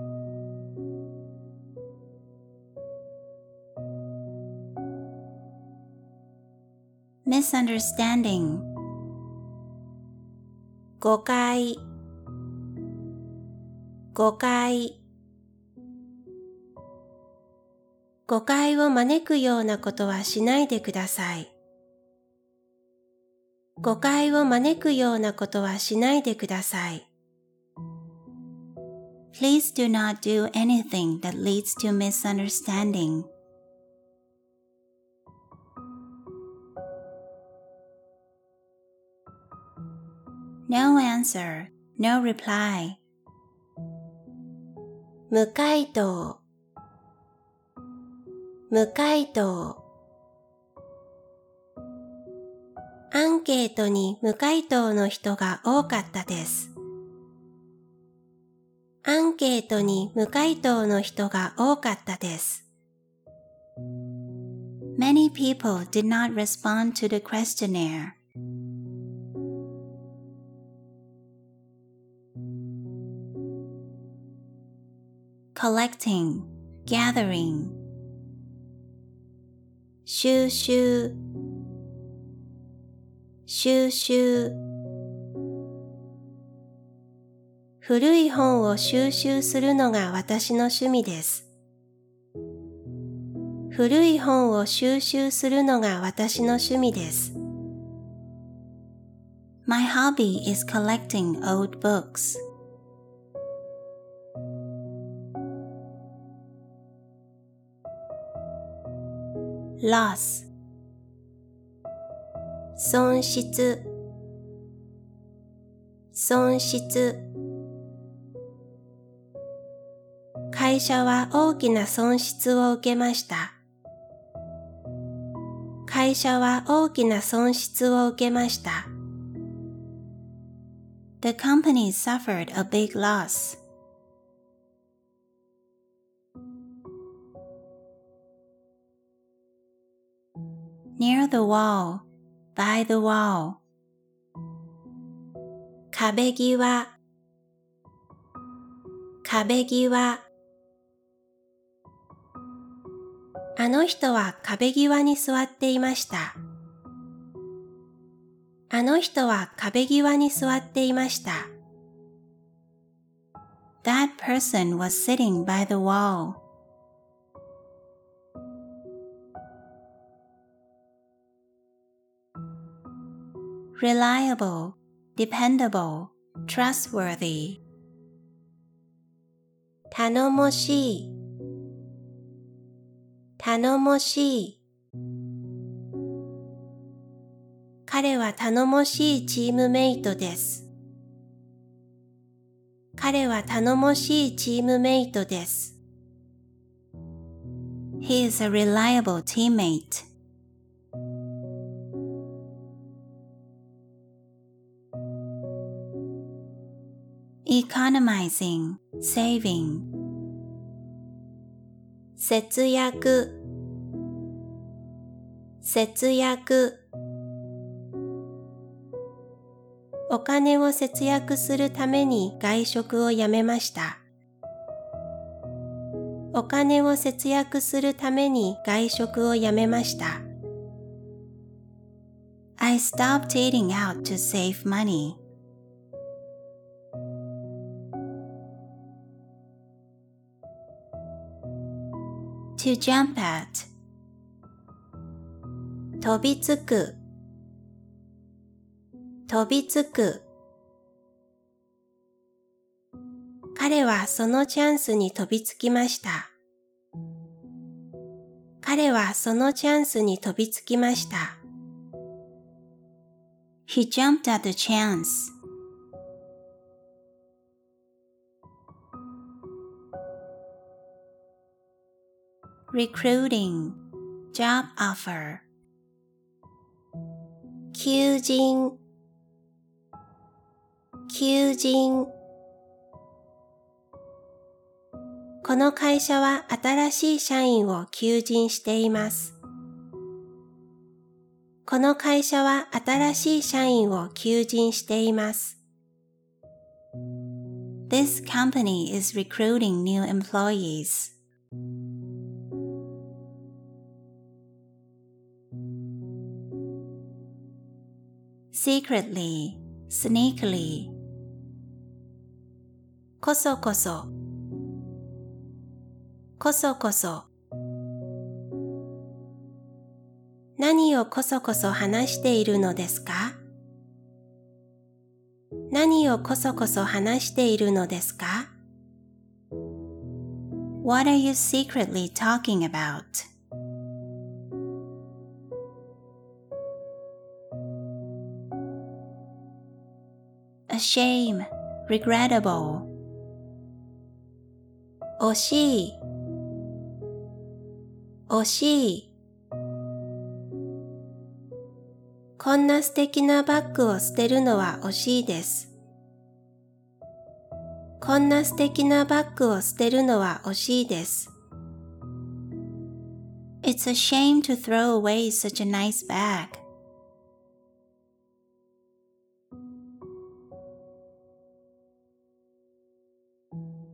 Misunderstanding 誤解誤解誤解を招くようなことはしないでください。誤解を招くようなことはしないでください。Please do not do anything that leads to misunderstanding. No answer, no reply. 無回答無回答アンケートに無回答の人が多かったです。アンケートに無回答の人が多かったです。Many people did not respond to the questionnaire. Collecting, gathering. 収集収集古い本を収集するのが私の趣味です。古い本を収集するのが私の趣味です。My hobby is collecting old books. Loss 損失損失会社は大きな損失を受けました。会社は大きな損失を受けました。The company suffered a big loss. Near the wall, by the wall. 壁際壁際あの人は壁際に座っていました。あの人は壁際に座っていました。That person was sitting by the wall. Reliable, dependable, trustworthy. 頼もしい、頼もしい。彼は頼もしいチームメイトです。彼は頼もしいチームメイトです。He is a reliable teammate. Economizing, saving 節約節約お金を節約するために外食をやめました。お金を節約するために外食をやめました。I stopped eating out to save money. To jump at. 飛びつく。飛びつく。彼はそのチャンスに飛びつきました。彼はそのチャンスに飛びつきました。He jumped at the chance. Recruiting, job offer. 求人、求人。この会社は新しい社員を求人しています。この会社は新しい社員を求人しています。This company is recruiting new employees. Secretly, sneakily. こそこそ、こそこそ。何をこそこそ話しているのですか何をこそこそ話しているのですか What are you secretly talking about? Shame, regrettable. 惜しい、惜しい。こんな素敵なバッグを捨てるのは惜しいです。こんな素敵なバッグを捨てるのは惜しいです。It's a shame to throw away such a nice bag.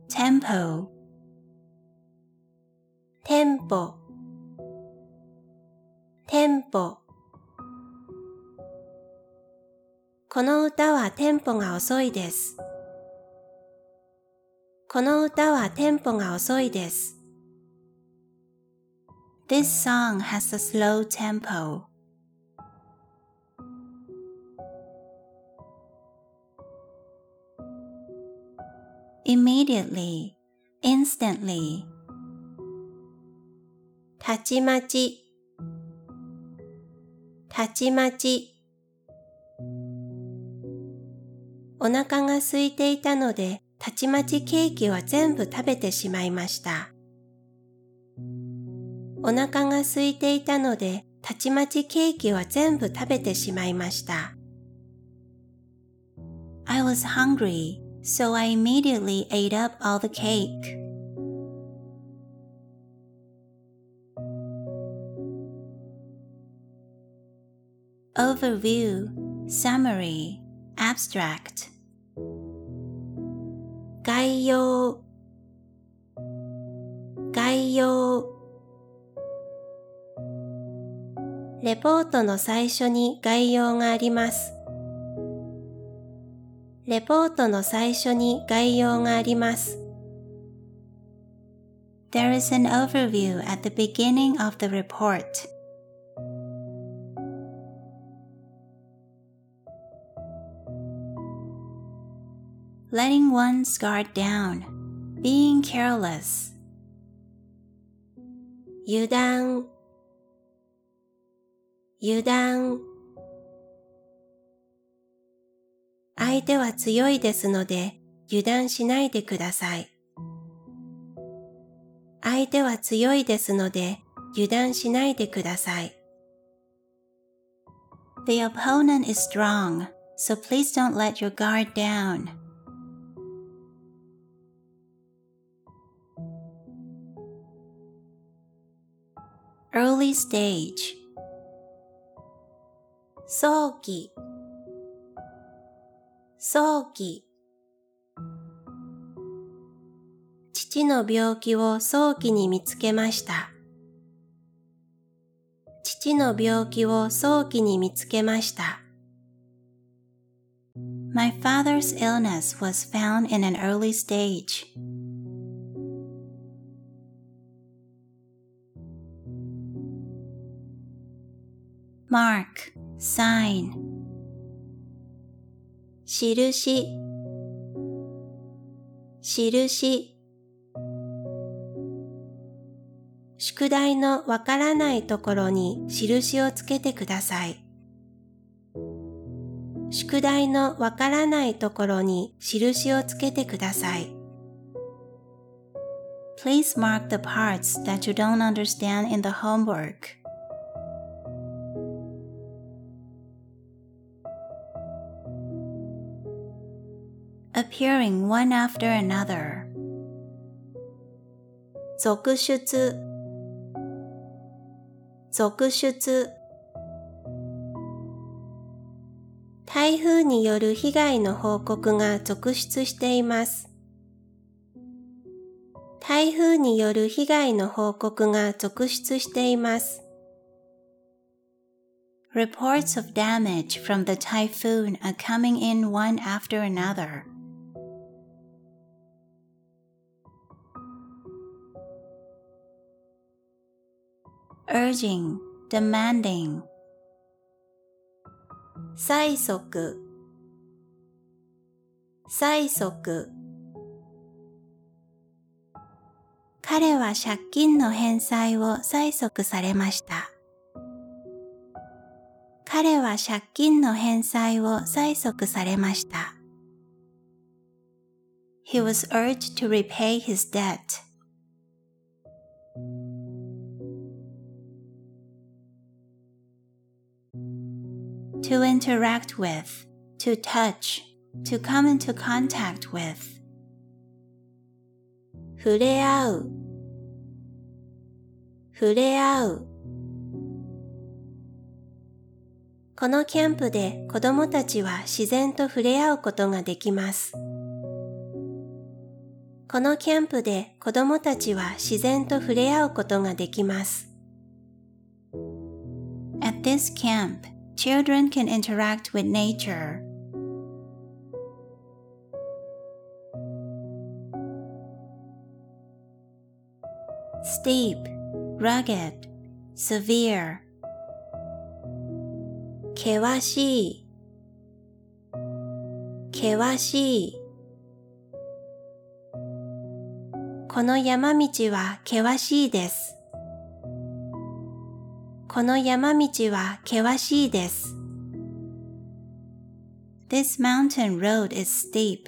Tempo テンポテンポこの歌はテンポが遅いです。この歌はテンポが遅いです。This song has a slow tempo. Immediately, instantly, たちまち、たちまち。お腹が空いていたので、たちまちケーキは全部食べてしまいました。お腹が空いていたので、たちまちケーキは全部食べてしまいました。I was hungry, so I immediately ate up all the cake. Overview, summary, abstract. 概要概要レポートの最初に概要があります。 レポートの最初に概要があります。There is an overview at the beginning of the report. Letting one's guard down, being careless. 油断油断 相手は強いですので油断しないでください。相手は強いですので油断しないでください。The opponent is strong, so please don't let your guard down. Early stage 早期早期父の病気を早期に見つけました。父の病気を早期に見つけました。My father's illness was found in an early stage. Mark, sign. 印、印。宿題のわからないところに印をつけてください。宿題のわからないところに印をつけてください。Please mark the parts that you don't understand in the homework. Appearing one after another. 続出続出台風による被害の報告が続出しています。台風による被害の報告が続出しています。Reports of damage from the typhoon are coming in one after another. Urging, demanding. 催促催促彼は借金の返済を催促されました。彼は借金の返済を催促されました。He was urged to repay his debt. To interact with, to touch, to come into contact with. 触れ合う触れ合うこのキャンプで子供たちは自然と触れ合うことができます。このキャンプで子供たちは自然と触れ合うことができます。At this camp, children can interact with nature. Steep, rugged, severe. 険しい険しいこの山道は険しいです。この山道は険しいです。This mountain road is steep.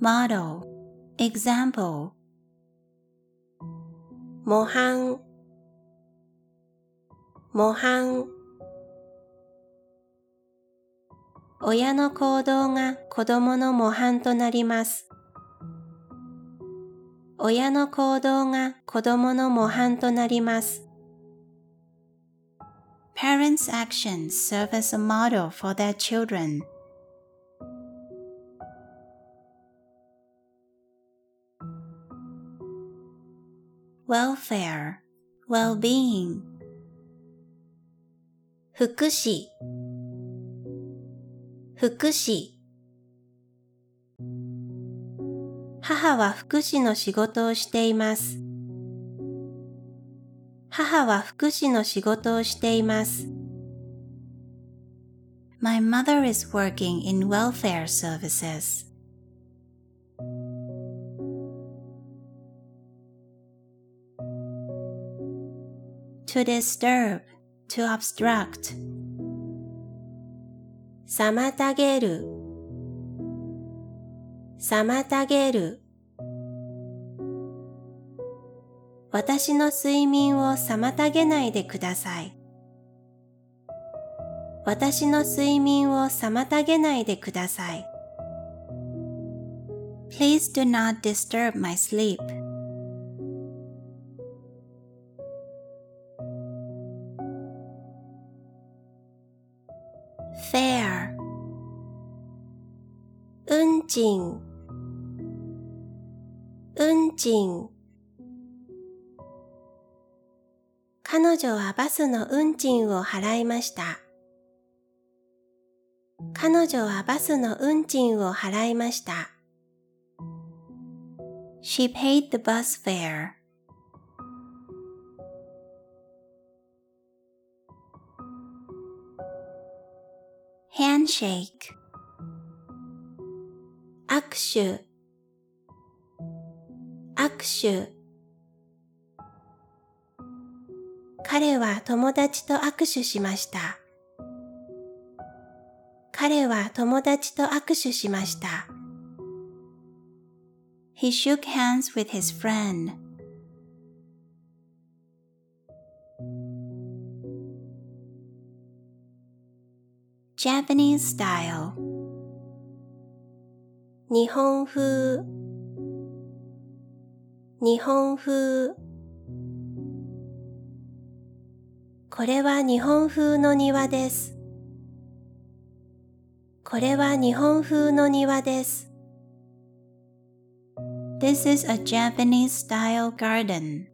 Model Example 模範模範親の行動が子供の模範となります。親の行動が子供の模範となります。Parents' actions serve as a model for their children. Welfare, well-being 福祉福祉母は福祉の仕事をしています。母は福祉の仕事をしています。My mother is working in welfare services. To disturb, to obstruct. 妨げる妨げる私の睡眠を妨げないでください。私の睡眠を妨げないでください。Please do not disturb my sleep. fair 運賃運賃彼女はバスの運賃を払いました。彼女はバスの運賃を払いました。She paid the bus fare. handshake 握手握手彼は友達と握手しました。彼は友達と握手しました。He shook hands with his friend. Japanese style 日本風日本風これは日本風の庭です。これは日本風の庭です。This is a Japanese style garden.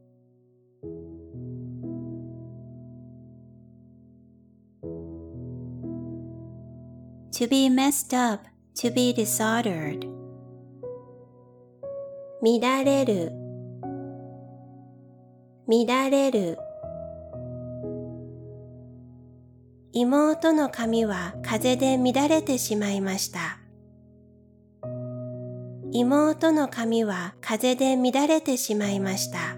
to be messed up, to be disordered. 乱れる乱れる。妹の髪は風で乱れてしまいました。妹の髪は風で乱れてしまいました。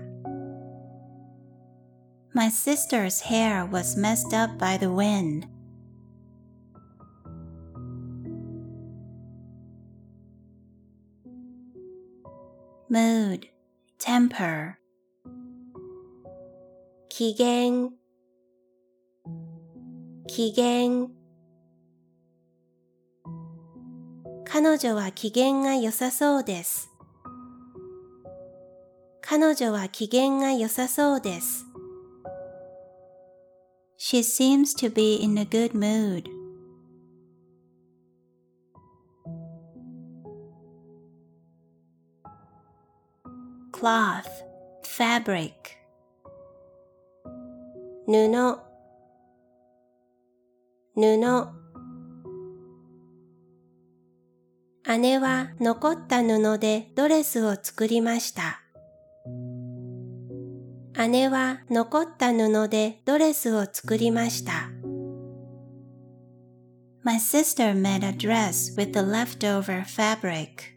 My sister's hair was messed up by the wind. 機嫌機嫌彼女は機嫌が良さそうです。彼女は機嫌が良さそうです。She seems to be in a good mood. cloth, fabric 布布姉は残った布でドレスを作りました。姉は残った布でドレスを作りました。My sister made a dress with the leftover fabric.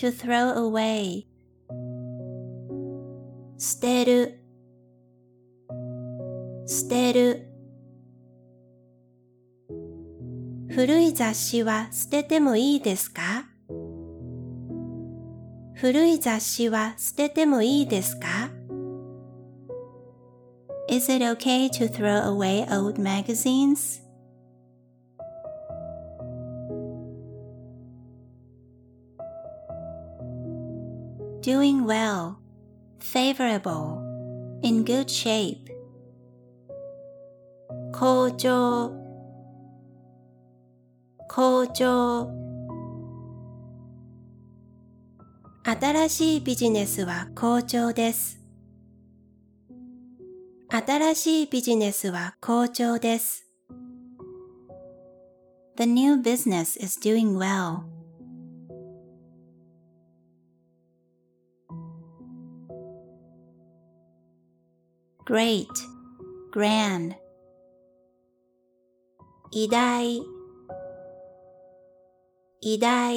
To throw away. 捨てる捨てる古い雑誌は捨ててもいいですか古い雑誌は捨ててもいいですか Is it okay to throw away old magazines? Doing well, favorable, in good shape. 好調好調新しいビジネスは好調です。新しいビジネスは好調です。 The new business is doing well. Great, grand, 偉大偉大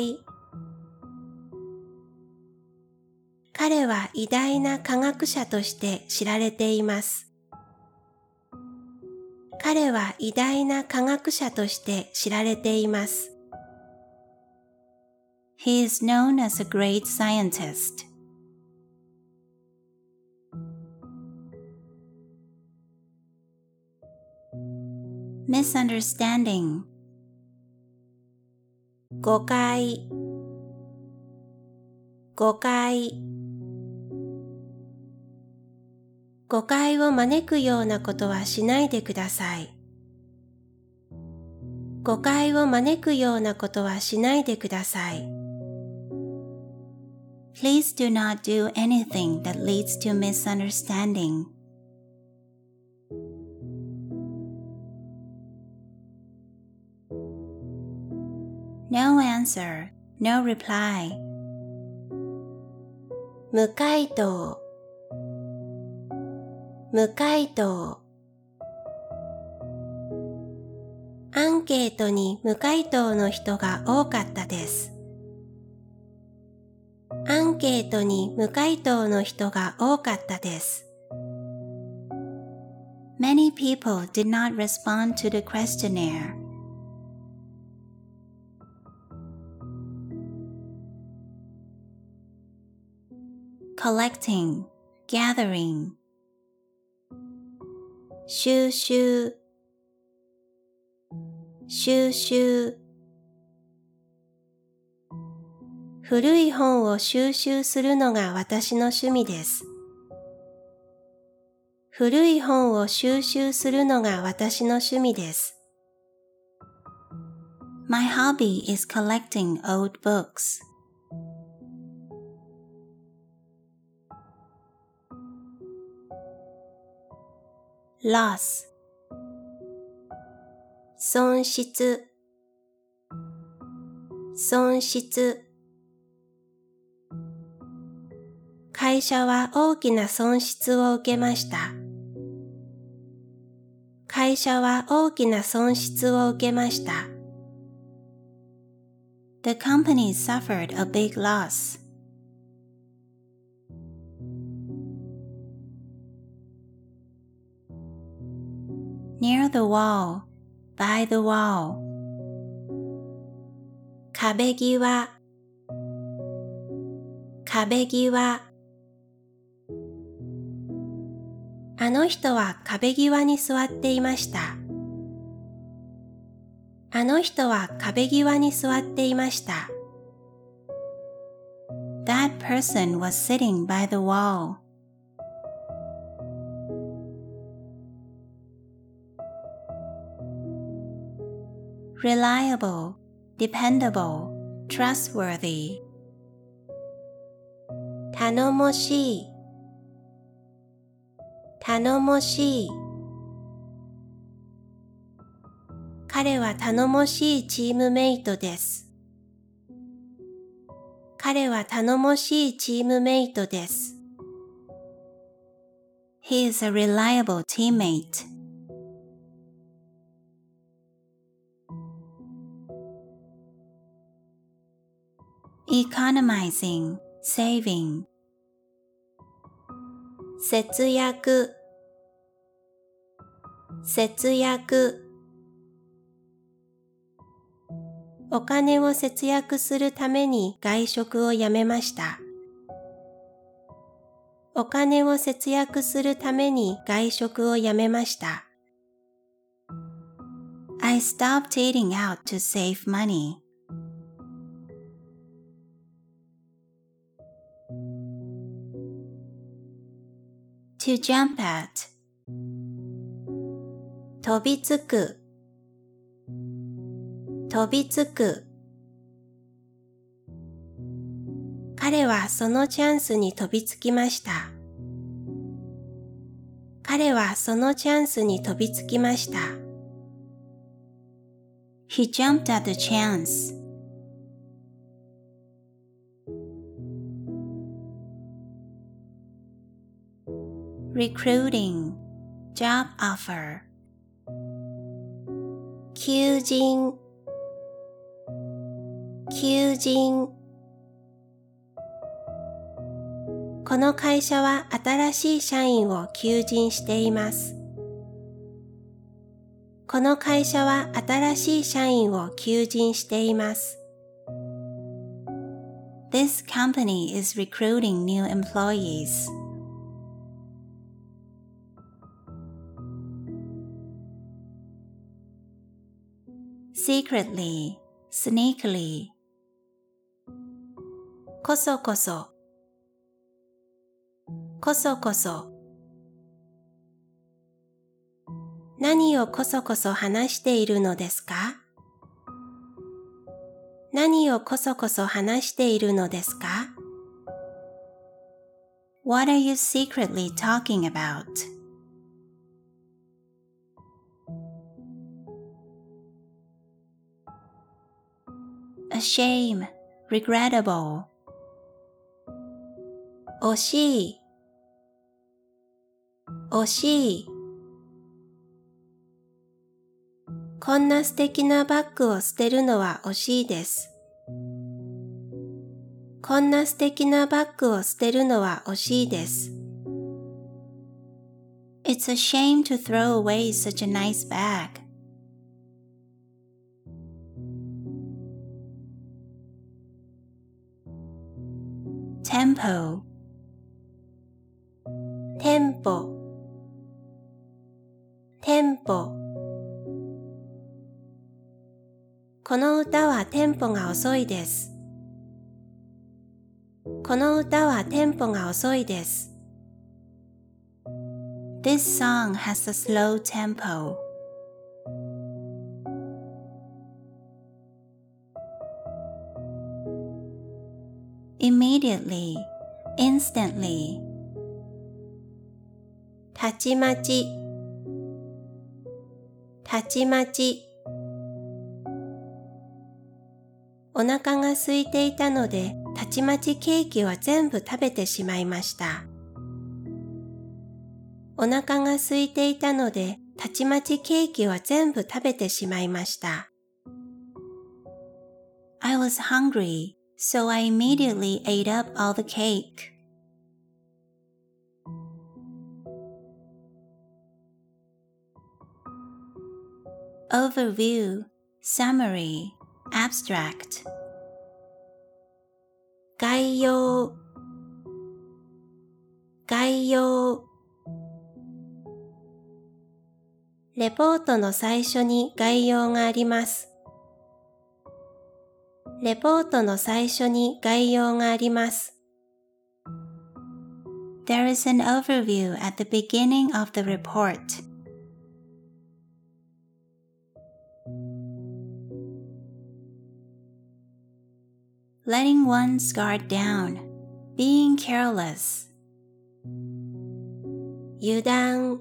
彼は偉大な科学者として知られています。彼は偉大な科学者として知られています。he is known as a great scientist. Misunderstanding, 誤解誤解誤解を招くようなことはしないでください。誤解を招くようなことはしないでください。please do not do anything that leads to misunderstanding. No answer, no reply. 無回答無回答アンケートに無回答の人が多かったです。アンケートに無回答の人が多かったです。Many people did not respond to the questionnaire. Collecting, gathering, 収集収集古い本を収集するのが私の趣味です。古い本を収集するのが私の趣味です。My hobby is collecting old books. Loss 損失損失会社は大きな損失を受けました。会社は大きな損失を受けました。The company suffered a big loss. Near the wall, by the wall, 壁際壁際あの人は壁際に座っていました。あの人は壁際に座っていました。that person was sitting by the wall. Reliable, dependable, trustworthy. 頼もしい頼もしい彼は頼もしいチームメイトです。彼は頼もしいチームメイトです。He is a reliable teammate. Economizing, saving. 節約節約お金を節約するために外食をやめました。お金を節約するために外食をやめました。I stopped eating out to save money. To jump at 飛びつく飛びつく彼はそのチャンスに飛びつきました。彼はそのチャンスに飛びつきました。He jumped at the chance. Recruiting Job offer 求人求人この会社は新しい社員を求人しています。この会社は新しい社員を求人しています。This company is recruiting new employees. Secretly, sneakily. こそこそこそこそ何をこそこそ話しているのですか何をこそこそ話しているのですか What are you secretly talking about? A shame, regrettable. 惜しい惜しい。こんな素敵なバッグを捨てるのは惜しいです。こんな素敵なバッグを捨てるのは惜しいです。It's a shame to throw away such a nice bag. Tempo テンポテンポこの歌はテンポが遅いです。この歌はテンポが遅いです。This song has a slow tempo. Immediately, instantly. たちまちたちまち。お腹が空いていたので、たちまちケーキは全部食べてしまいました。お腹が空いていたので、たちまちケーキは全部食べてしまいました。I was hungry, so I immediately ate up all the cake. overview, summary, abstract 概要概要レポートの最初に概要があります。レポートの最初に概要があります。There is an overview at the beginning of the report. letting one's guard down, being careless. 油断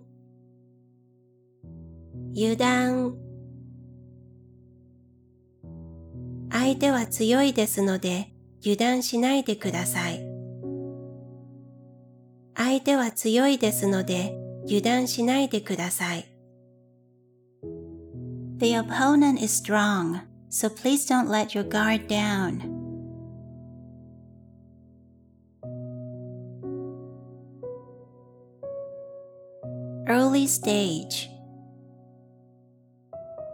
油断 相手は強いですので油断しないでください。相手は強いですので油断しないでください。The opponent is strong, so please don't let your guard down.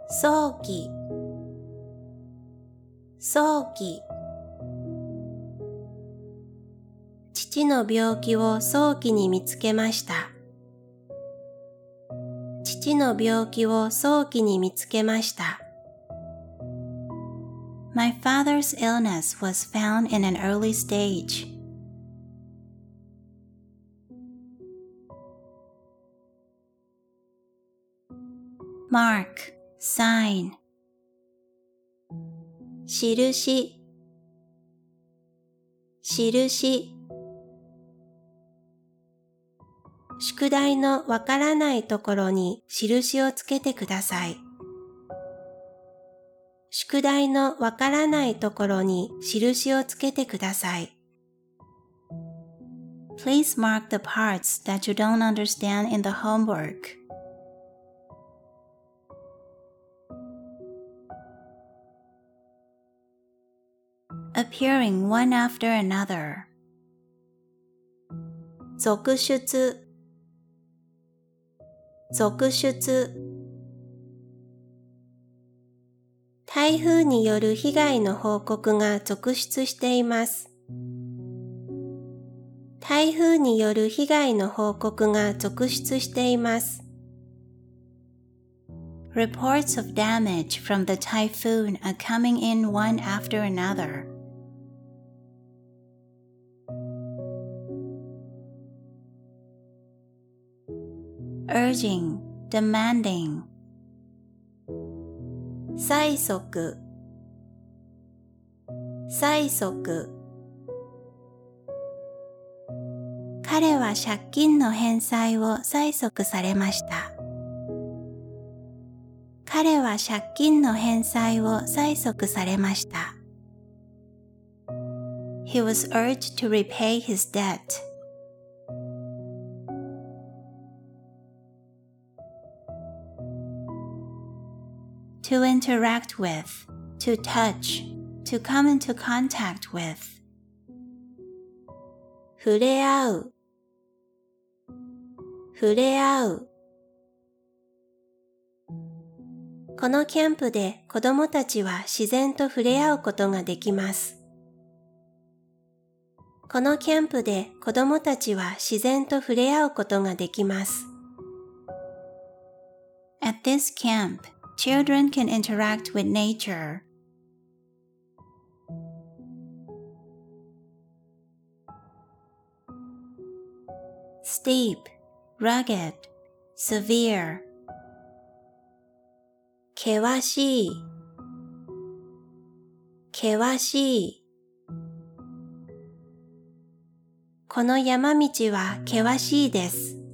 早期早期父の病気を早期に見つけました。父の病気を早期に見つけました。My father's illness was found in an early stage. Mark, sign. 印、印。宿題のわからないところに印をつけてください。宿題のわからないところに印をつけてください。Please mark the parts that you don't understand in the homework. Appearing one after another. 続出続出台風による被害の報告が続出しています。台風による被害の報告が続出しています。Reports of damage from the typhoon are coming in one after another. Urging, demanding. 催促催促彼は借金の返済を催促されました。彼は借金の返済を催促されました。He was urged to repay his debt. To interact with, to touch, to come into contact with. 触れ合う触れ合うこのキャンプで子供たちは自然と触れ合うことができます。このキャンプで子供たちは自然と触れ合うことができます。At this camp, children can interact with nature. Steep, rugged, severe. 険しい、険しい。この山道は険しいです。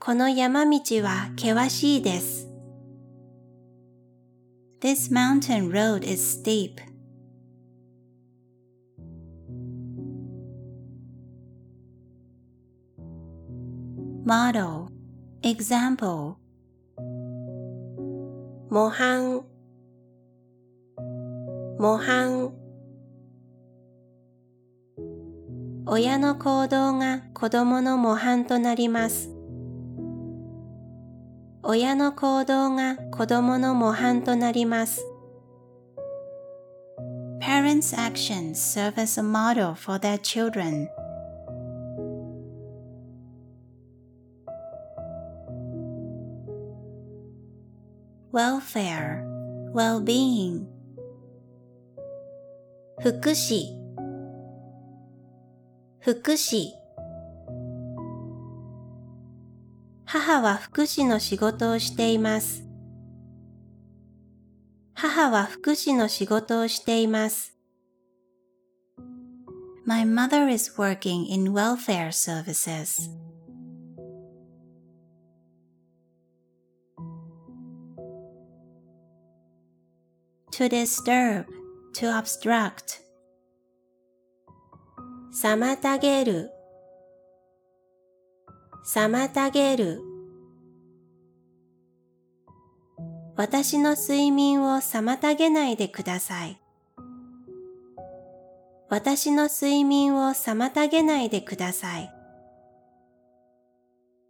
この山道は険しいです。This mountain road is steep. Model Example 模範模範親の行動が子供の模範となります。親の行動が子供の模範となります。Parents' actions serve as a model for their children. Welfare, well-being. 福祉、福祉。母は福祉の仕事をしています。母は福祉の仕事をしています。My mother is working in welfare services. To disturb, to obstruct. 妨げる、妨げる私の睡眠を妨げないでください。私の睡眠を妨げないでください。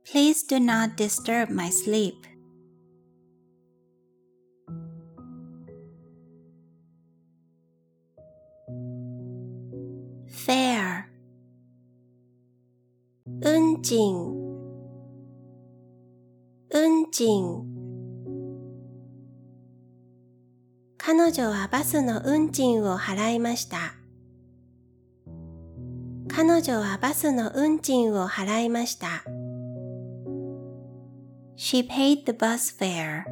Please do not disturb my sleep. Fair 運賃運賃彼女はバスの運賃を払いました。彼女はバスの運賃を払いました。She paid the bus fare.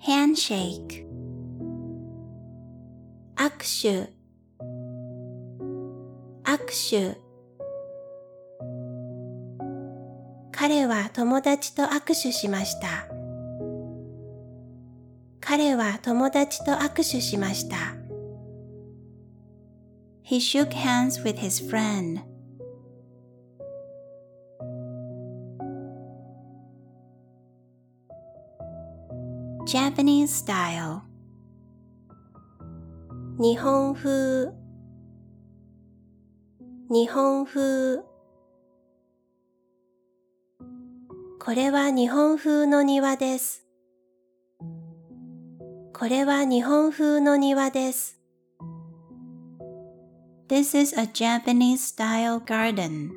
Handshake 握手握手彼は友達と握手しました。彼は友達と握手しました。He shook hands with his friend. Japanese style 日本風日本風これは日本風の庭です。これは日本風の庭です。This is a Japanese style garden.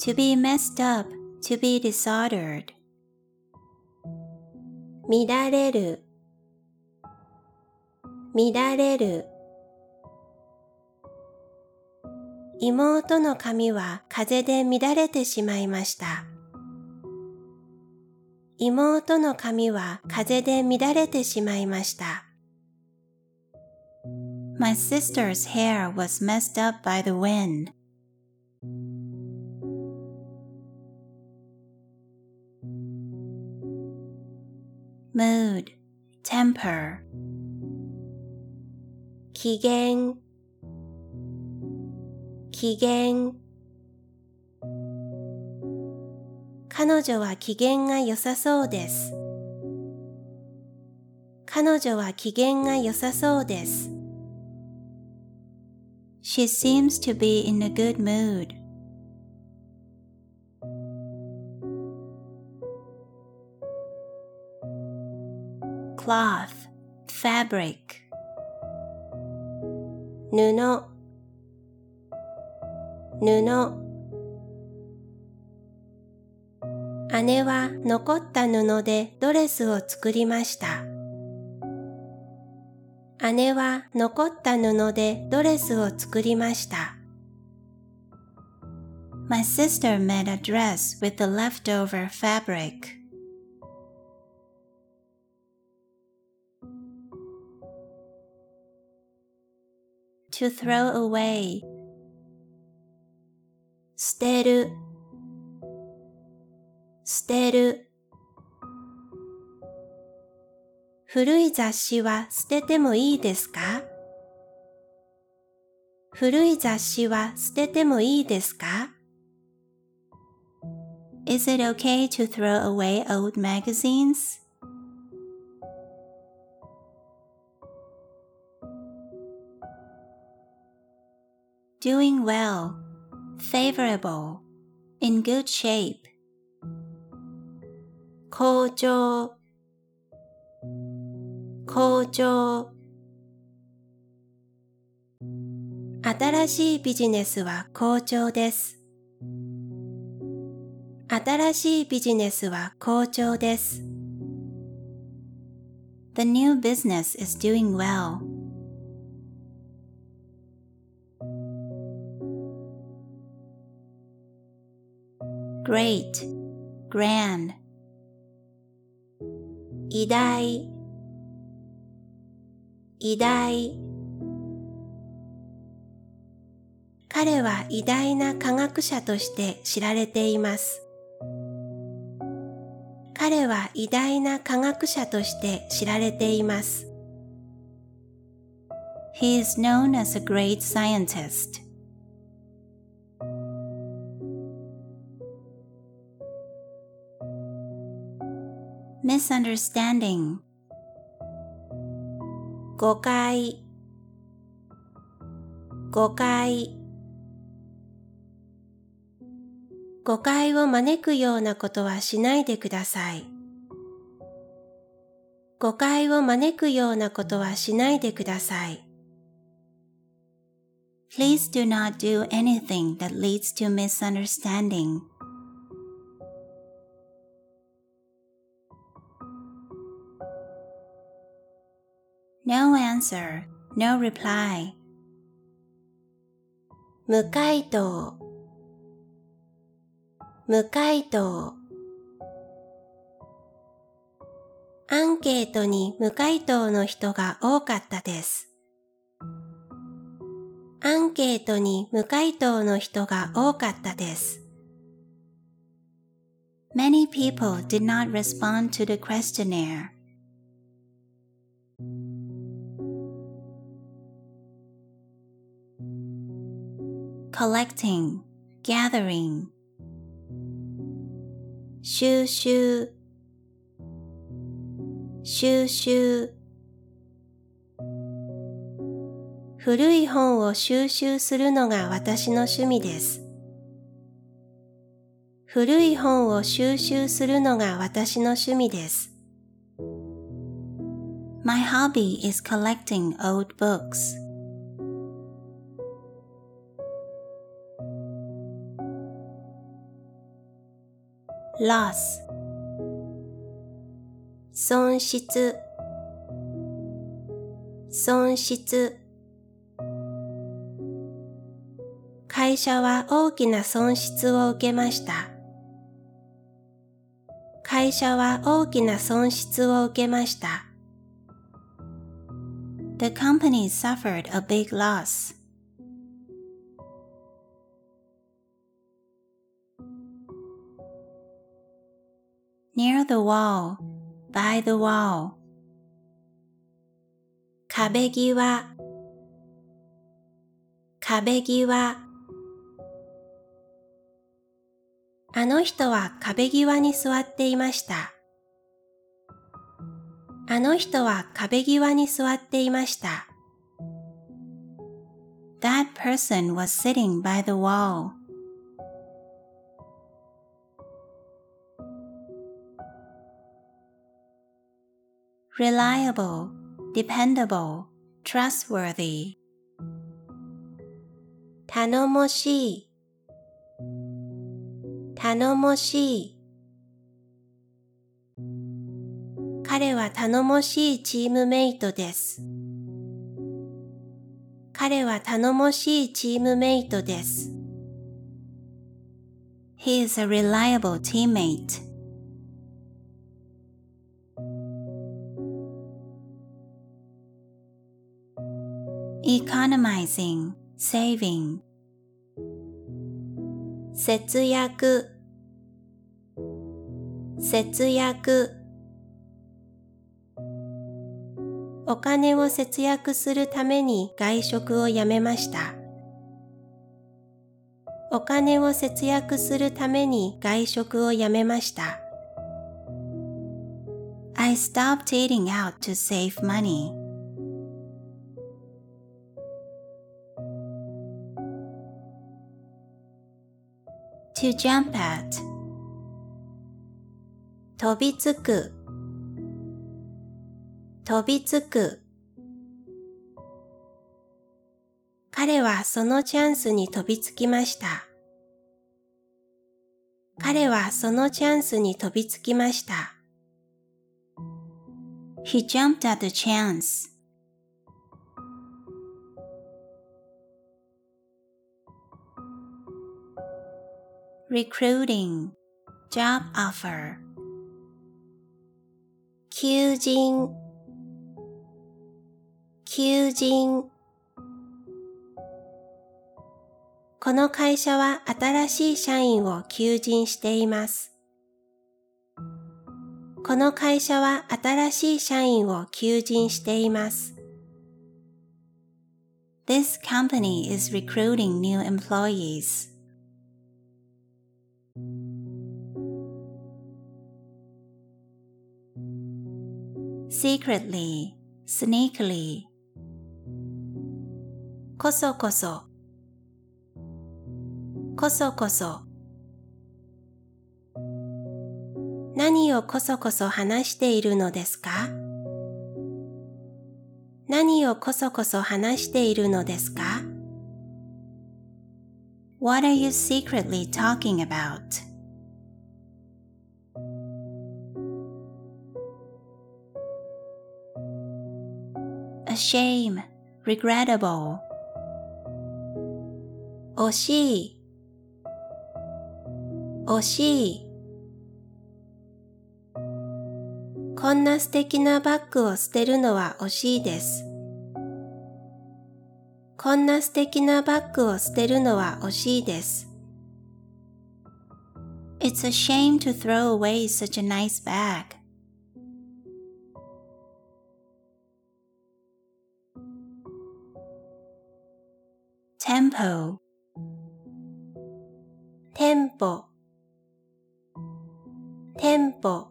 To be messed up, to be disordered. 乱れる、乱れる。妹の髪は風で乱れてしまいました。妹の髪は風で乱れてしまいました。My sister's hair was messed up by the wind. Mood, temper. 機嫌。機嫌。彼女は機嫌が良さそうです。彼女は機嫌が良さそうです。She seems to be in a good mood. 布、布。姉は残った布でドレスを作りました。姉は残った布でドレスを作りました。My sister made a dress with the leftover fabric. To throw away 捨てる捨てる。古い雑誌は捨ててもいいですか古い雑誌は捨ててもいいですか Is it okay to throw away old magazines? Doing well, favorable, in good shape. 好調好調新しいビジネスは好調です。新しいビジネスは好調です。The new business is doing well. Great, grand, 偉大偉大彼は偉大な科学者として知られています。彼は偉大な科学者として知られています。He is known as a great scientist. Misunderstanding 誤解誤解誤解を招くようなことはしないでください。誤解を招くようなことはしないでください。Please do not do anything that leads to misunderstanding. No answer, no reply. 無回答無回答アンケートに無回答の人が多かったです。アンケートに無回答の人が多かったです。Many people did not respond to the questionnaire. Collecting, gathering. 収集収集古い本を収集するのが私の趣味です。古い本を収集するのが私の趣味です。My hobby is collecting old books. Loss 損失損失会社は大きな損失を受けました。会社は大きな損失を受けました。The company suffered a big loss. Near the wall, by the wall. 壁際壁際あの人は壁際に座っていました。あの人は壁際に座っていました。That person was sitting by the wall. Reliable, dependable, trustworthy. 頼もしい、頼もしい。彼は頼もしいチームメイトです。彼は頼もしいチームメイトです。He is a reliable teammate. Economizing, saving 節約節約お金を節約するために外食をやめました。お金を節約するために外食をやめました。I stopped eating out to save money. To jump at 飛びつく飛びつく彼はそのチャンスに飛びつきました。彼はそのチャンスに飛びつきました。He jumped at the chance. Recruiting, job offer. 求人、求人。この会社は新しい社員を求人しています。この会社は新しい社員を求人しています。This company is recruiting new employees. Secretly, sneakily. こそこそ。こそこそ。何をこそこそ話しているのですか？何をこそこそ話しているのですか？?What are you secretly talking about? A shame, regrettable. 惜しい惜しいこんな素敵なバッグを捨てるのは惜しいです。こんな素敵なバッグを捨てるのは惜しいです。It's a shame to throw away such a nice bag. Tempo テンポテンポ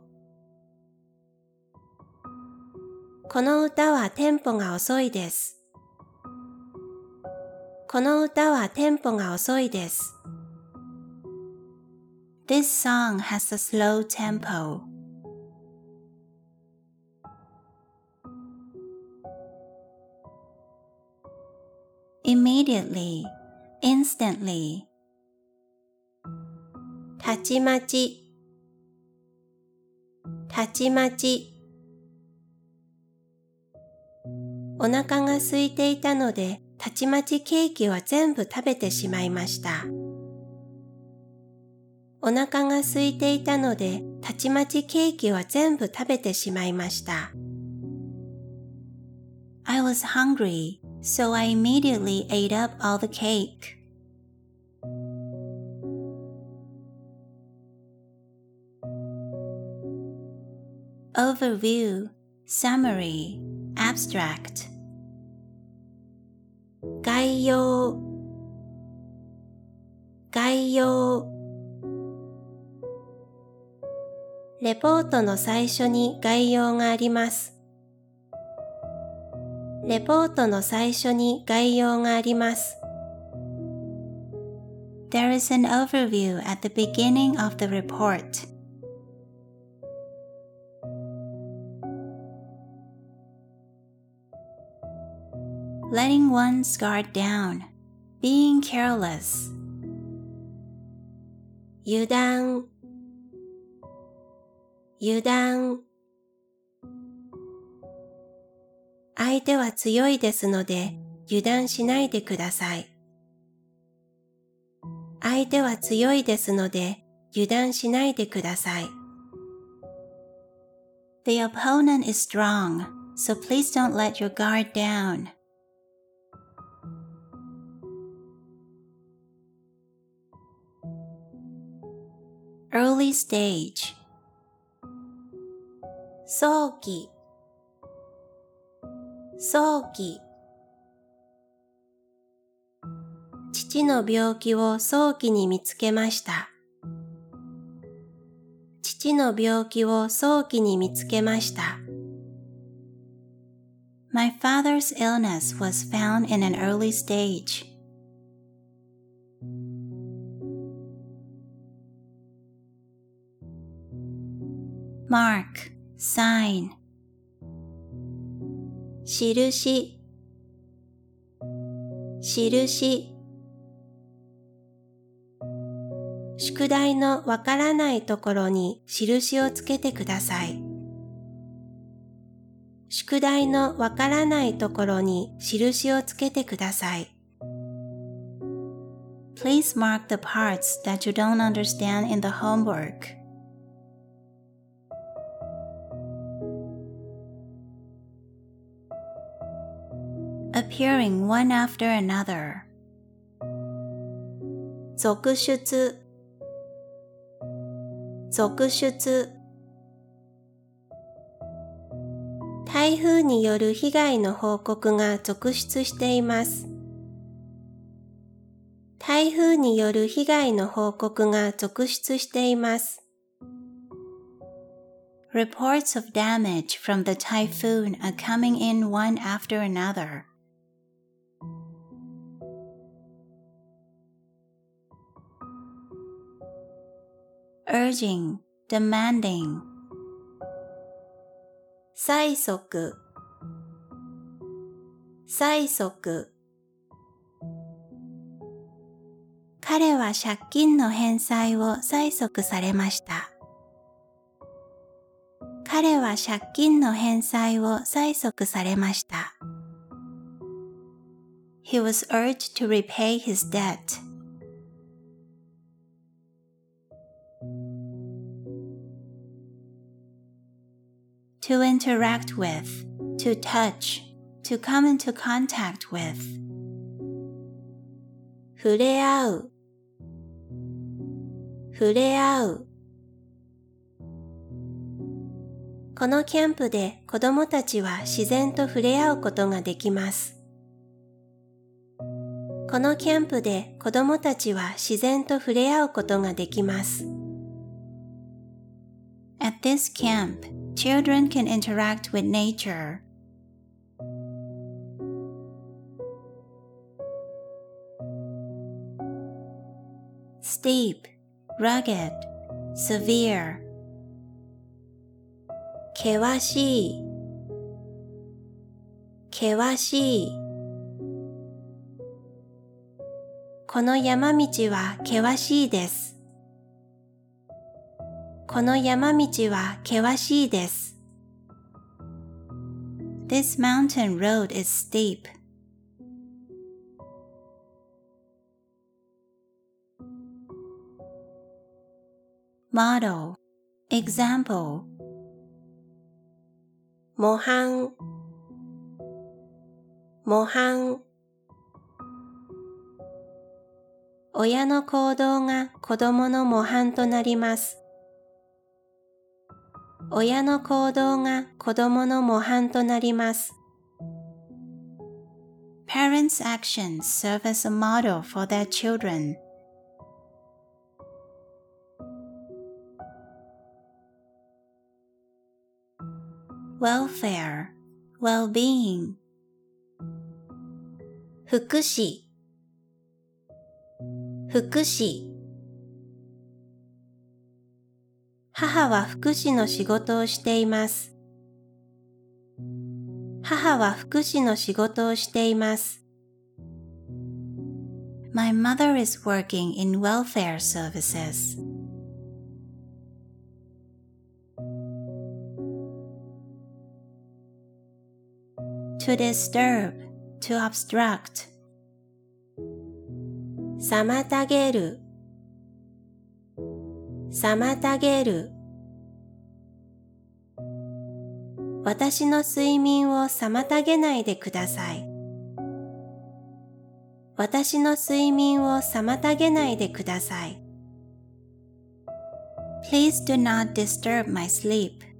この歌はテンポが遅いです。この歌はテンポが遅いです。This song has a slow tempo. Immediately, instantly. たちまち、たちまち。お腹が空いていたので、たちまちケーキは全部食べてしまいました。お腹が空いていたので、たちまちケーキは全部食べてしまいました。I was hungry, so I immediately ate up all the cake. Overview, summary, abstract 概要概要レポートの最初に概要があります。レポートの最初に概要があります。There is an overview at the beginning of the report. Letting one's guard down, being careless. 油断油断相手は強いですので油断しないでください。相手は強いですので油断しないでください。The opponent is strong, so please don't let your guard down. Early stage 早期早期父の病気を早期に見つけました。父の病気を早期に見つけました。My father's illness was found in an early stage. Mark, sign 印印宿題のわからないところに印をつけてください。宿題のわからないところに印をつけてください。Please mark the parts that you don't understand in the homework. Appearing one after another. 続出続出台風による被害の報告が続出しています。台風による被害の報告が続出しています。Reports of damage from the typhoon are coming in one after another. Urging, demanding. 催促催促彼は借金の返済を催促されました。彼は借金の返済を催促されました。He was urged to repay his debt. To interact with, to touch, to come into contact with. 触れ合う、触れ合う。このキャンプで子供たちは自然と触れ合うことができます。このキャンプで子供たちは自然と触れ合うことができます。At this camp, children can interact with nature. Steep, rugged, severe. 険しい、険しい。この山道は険しいです。この山道は険しいです。This mountain road is steep. Model Example 模範模範親の行動が子供の模範となります。親の行動が子供の模範となります。Parents' actions serve as a model for their children. welfare, well-being 福祉福祉母は福祉の仕事をしています。母は福祉の仕事をしています。My mother is working in welfare services. to disturb, to obstruct. 妨げる妨げる私の睡眠を妨げないでください。私の睡眠を妨げないでください。Please do not disturb my sleep.